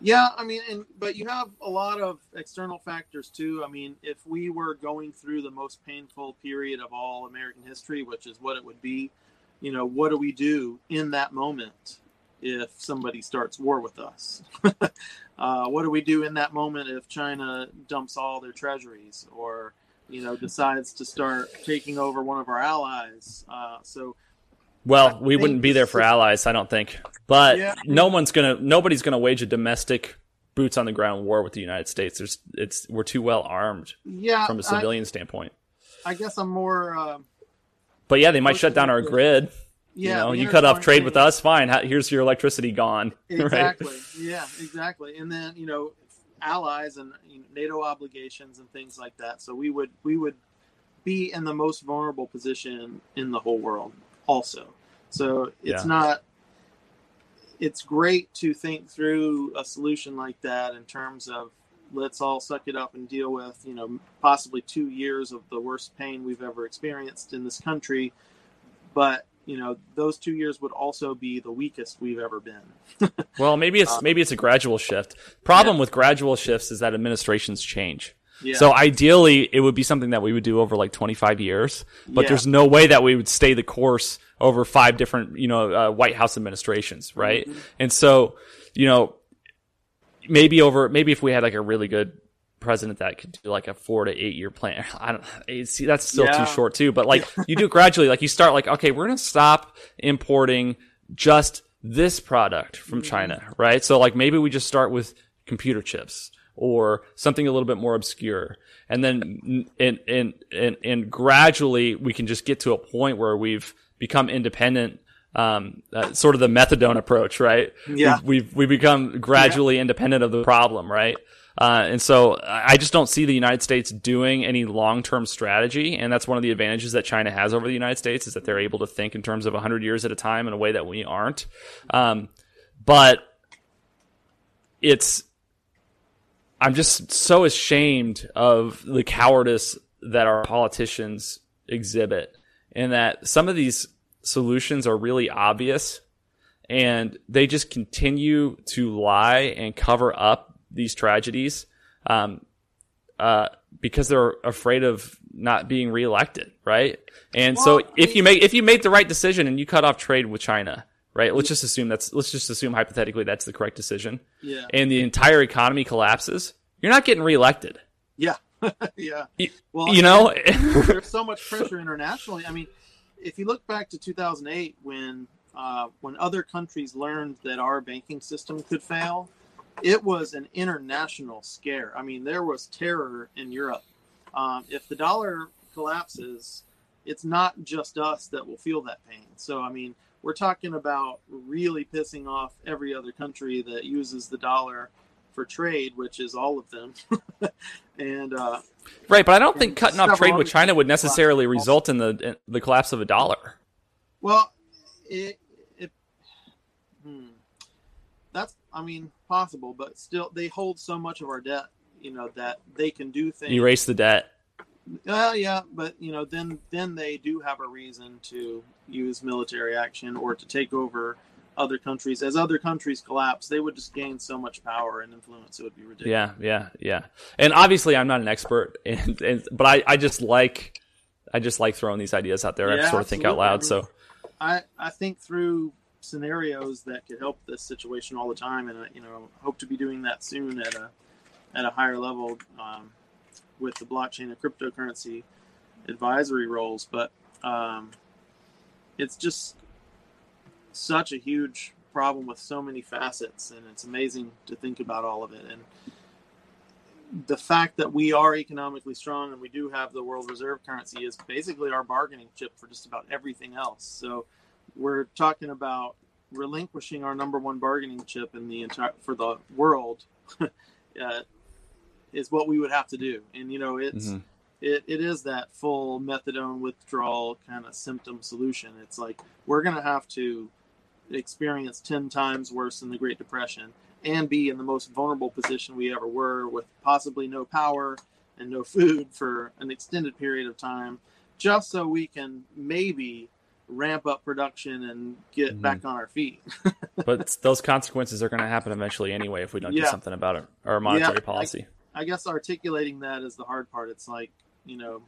Yeah, I mean, and but you have a lot of external factors too. I mean, if we were going through the most painful period of all American history, which is what it would be, you know, what do we do in that moment if somebody starts war with us? *laughs* uh, what do we do in that moment if China dumps all their treasuries or, you know, decides to start taking over one of our allies? Uh, so well, we wouldn't be there for allies, I don't think. But yeah. no one's gonna, nobody's gonna wage a domestic boots on the ground war with the United States. There's, it's we're too well armed. Yeah, from a civilian I, standpoint. I guess I'm more. Uh, but yeah, they might shut down our grid. Yeah, you know, you cut off trade with us, fine. Here's your electricity gone. *laughs* Exactly. Right? Yeah, exactly. And then you know, allies and you know, NATO obligations and things like that. So we would we would be in the most vulnerable position in the whole world, also. So it's yeah. not. It's great to think through a solution like that in terms of let's all suck it up and deal with you know possibly two years of the worst pain we've ever experienced in this country, but you know those two years would also be the weakest we've ever been. *laughs* well, maybe it's um, maybe it's a gradual shift. Problem yeah. with gradual shifts is that administrations change. Yeah. So ideally, it would be something that we would do over like 25 years, but yeah. there's no way that we would stay the course over five different, you know, uh, White House administrations, right? Mm-hmm. And so, you know, maybe over, maybe if we had like a really good president that could do like a four to eight year plan. *laughs* I don't see that's still yeah. too short too, but like *laughs* you do it gradually, like you start like, okay, we're going to stop importing just this product from mm-hmm. China, right? So like maybe we just start with computer chips or something a little bit more obscure. And then, and, and, and, and gradually we can just get to a point where we've, become independent um, uh, sort of the methadone approach, right? Yeah. We've, we've, we've become gradually yeah. independent of the problem, right? Uh, and so I just don't see the United States doing any long-term strategy. And that's one of the advantages that China has over the United States is that they're able to think in terms of 100 years at a time in a way that we aren't. Um, but it's, I'm just so ashamed of the cowardice that our politicians exhibit in that some of these solutions are really obvious and they just continue to lie and cover up these tragedies um, uh, because they're afraid of not being reelected, right? And well, so if you make if you make the right decision and you cut off trade with China, right? Let's just assume that's let's just assume hypothetically that's the correct decision. Yeah. And the entire economy collapses, you're not getting reelected. Yeah. *laughs* yeah. Well, you know, there's so much *laughs* pressure internationally. I mean, if you look back to 2008, when uh, when other countries learned that our banking system could fail, it was an international scare. I mean, there was terror in Europe. Um, if the dollar collapses, it's not just us that will feel that pain. So, I mean, we're talking about really pissing off every other country that uses the dollar for trade, which is all of them, *laughs* and uh, right. But I don't think cutting off trade with China would necessarily result in the in the collapse of a dollar. well, it, it hmm, that's I mean possible, but still they hold so much of our debt, you know, that they can do things. Erase the debt. Well, yeah, but you know, then then they do have a reason to use military action or to take over other countries. As other countries collapse, they would just gain so much power and influence; it would be ridiculous. Yeah, yeah, yeah. And obviously, I'm not an expert, *laughs* and, and but I, I just like I just like throwing these ideas out there. I sort of think out loud. So I I think through scenarios that could help this situation all the time, and I, you know, hope to be doing that soon at a at a higher level um, with the blockchain and cryptocurrency advisory roles. But um, it's just such a huge problem with so many facets, and it's amazing to think about all of it. And the fact that we are economically strong and we do have the world reserve currency is basically our bargaining chip for just about everything else. So we're talking about relinquishing our number one bargaining chip in the entire for the world *laughs* uh, is what we would have to do. And you know, it's Mhm. it, it is that full methadone withdrawal kind of symptom solution. It's like we're going to have to experience 10 times worse than the Great Depression and be in the most vulnerable position we ever were with possibly no power and no food for an extended period of time just so we can maybe ramp up production and get Mhm. back on our feet. *laughs* but those consequences are going to happen eventually anyway if we don't do something about it. Our monetary I- policy. I guess articulating that is the hard part. It's like, you know,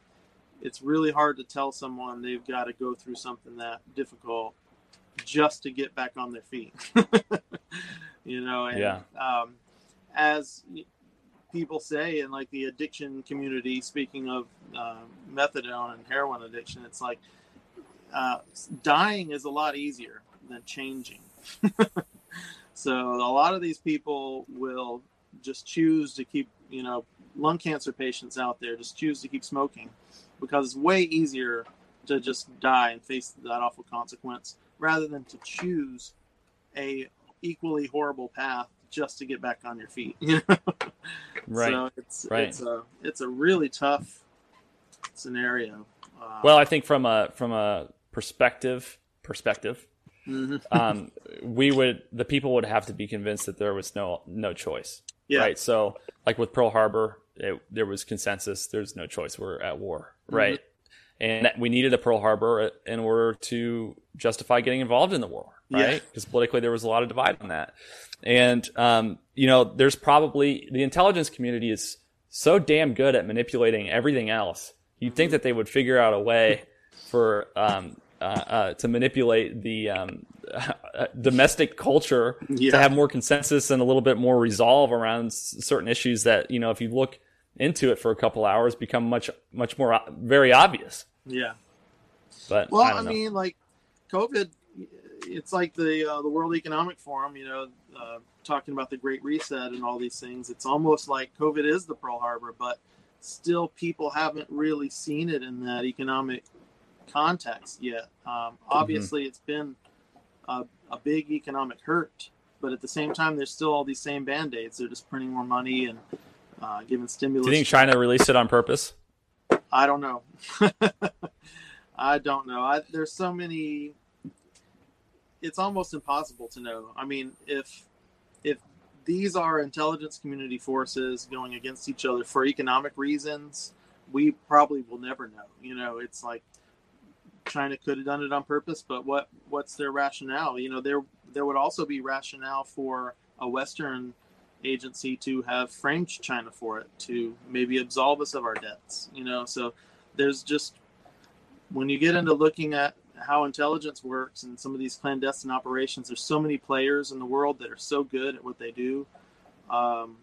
it's really hard to tell someone they've got to go through something that difficult just to get back on their feet. *laughs* you know, and Yeah. um, as people say in like the addiction community, speaking of uh, methadone and heroin addiction, it's like uh, dying is a lot easier than changing. *laughs* so a lot of these people will just choose to keep, you know, lung cancer patients out there just choose to keep smoking because it's way easier to just die and face that awful consequence rather than to choose a equally horrible path just to get back on your feet. *laughs* You know? Right. So it's Right. it's a it's a really tough scenario. Uh, Well, I think from a from a perspective perspective, mhm. um, we would the people would have to be convinced that there was no no choice. Yeah, Right. So, like with Pearl Harbor, it, there was consensus. There's no choice. We're at war. Mm-hmm. Right. And that- we needed a Pearl Harbor in order to justify getting involved in the war. Right. Because politically, there was a lot of divide on that. And, um, you know, there's probably the intelligence community is so damn good at manipulating everything else. You'd think that they would figure out a way *laughs* for, um, uh, uh, to manipulate the um, *laughs* domestic culture Yeah. to have more consensus and a little bit more resolve around s- certain issues that you know if you look into it for a couple hours become much much more very obvious yeah. but Well, I I, mean, like COVID, it's like the uh, the World Economic Forum. You know, uh, talking about the Great Reset and all these things. It's almost like COVID is the Pearl Harbor, but still, people haven't really seen it in that economic context yet. Um, obviously, it's been a, a big economic hurt, but at the same time, there's still all these same band aids. They're just printing more money and uh, giving stimulus. do you think China released it on purpose I don't know. *laughs* I don't know. I, there's so many. It's almost impossible to know. I mean, if if these are intelligence community forces going against each other for economic reasons, we probably will never know. You know, it's like China could have done it on purpose, but what what's their rationale? You know, there there would also be rationale for a Western agency to have framed China for it to maybe absolve us of our debts. You know, so there's just when you get into looking at how intelligence works and some of these clandestine operations, there's so many players in the world that are so good at what they do. Um,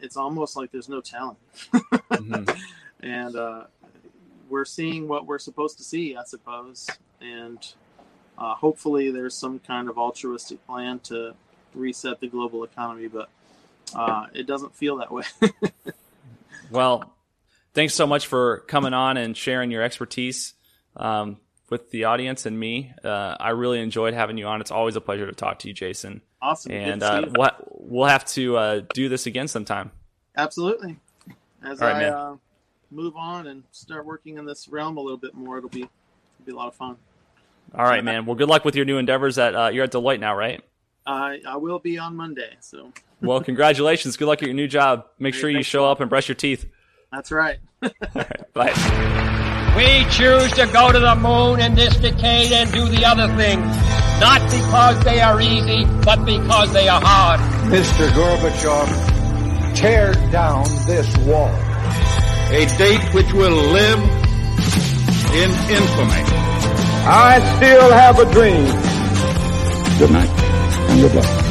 it's almost like there's no telling. *laughs* Mhm. and uh, we're seeing what we're supposed to see, I suppose. And uh, hopefully, there's some kind of altruistic plan to reset the global economy, but uh, it doesn't feel that way. *laughs* well thanks so much for coming on and sharing your expertise um, with the audience and me uh, i really enjoyed having you on it's always a pleasure to talk to you jason awesome. And uh, what we'll have to uh, do this again sometime. Absolutely. As All right, I man. Move on and start working in this realm a little bit more, it'll be it'll be a lot of fun. All right, man. Well, good luck with your new endeavors. At uh, you're at Deloitte now, right? I I will be on Monday, so Well, *laughs* congratulations. Good luck at your new job. Make sure you show up and brush your teeth. that's *laughs* right. Bye. We choose to go to the moon in this decade and do the other things, not because they are easy, but because they are hard. Mr. Gorbachev, tear down this wall. A date which will live in infamy. I still have a dream. Good night and good luck.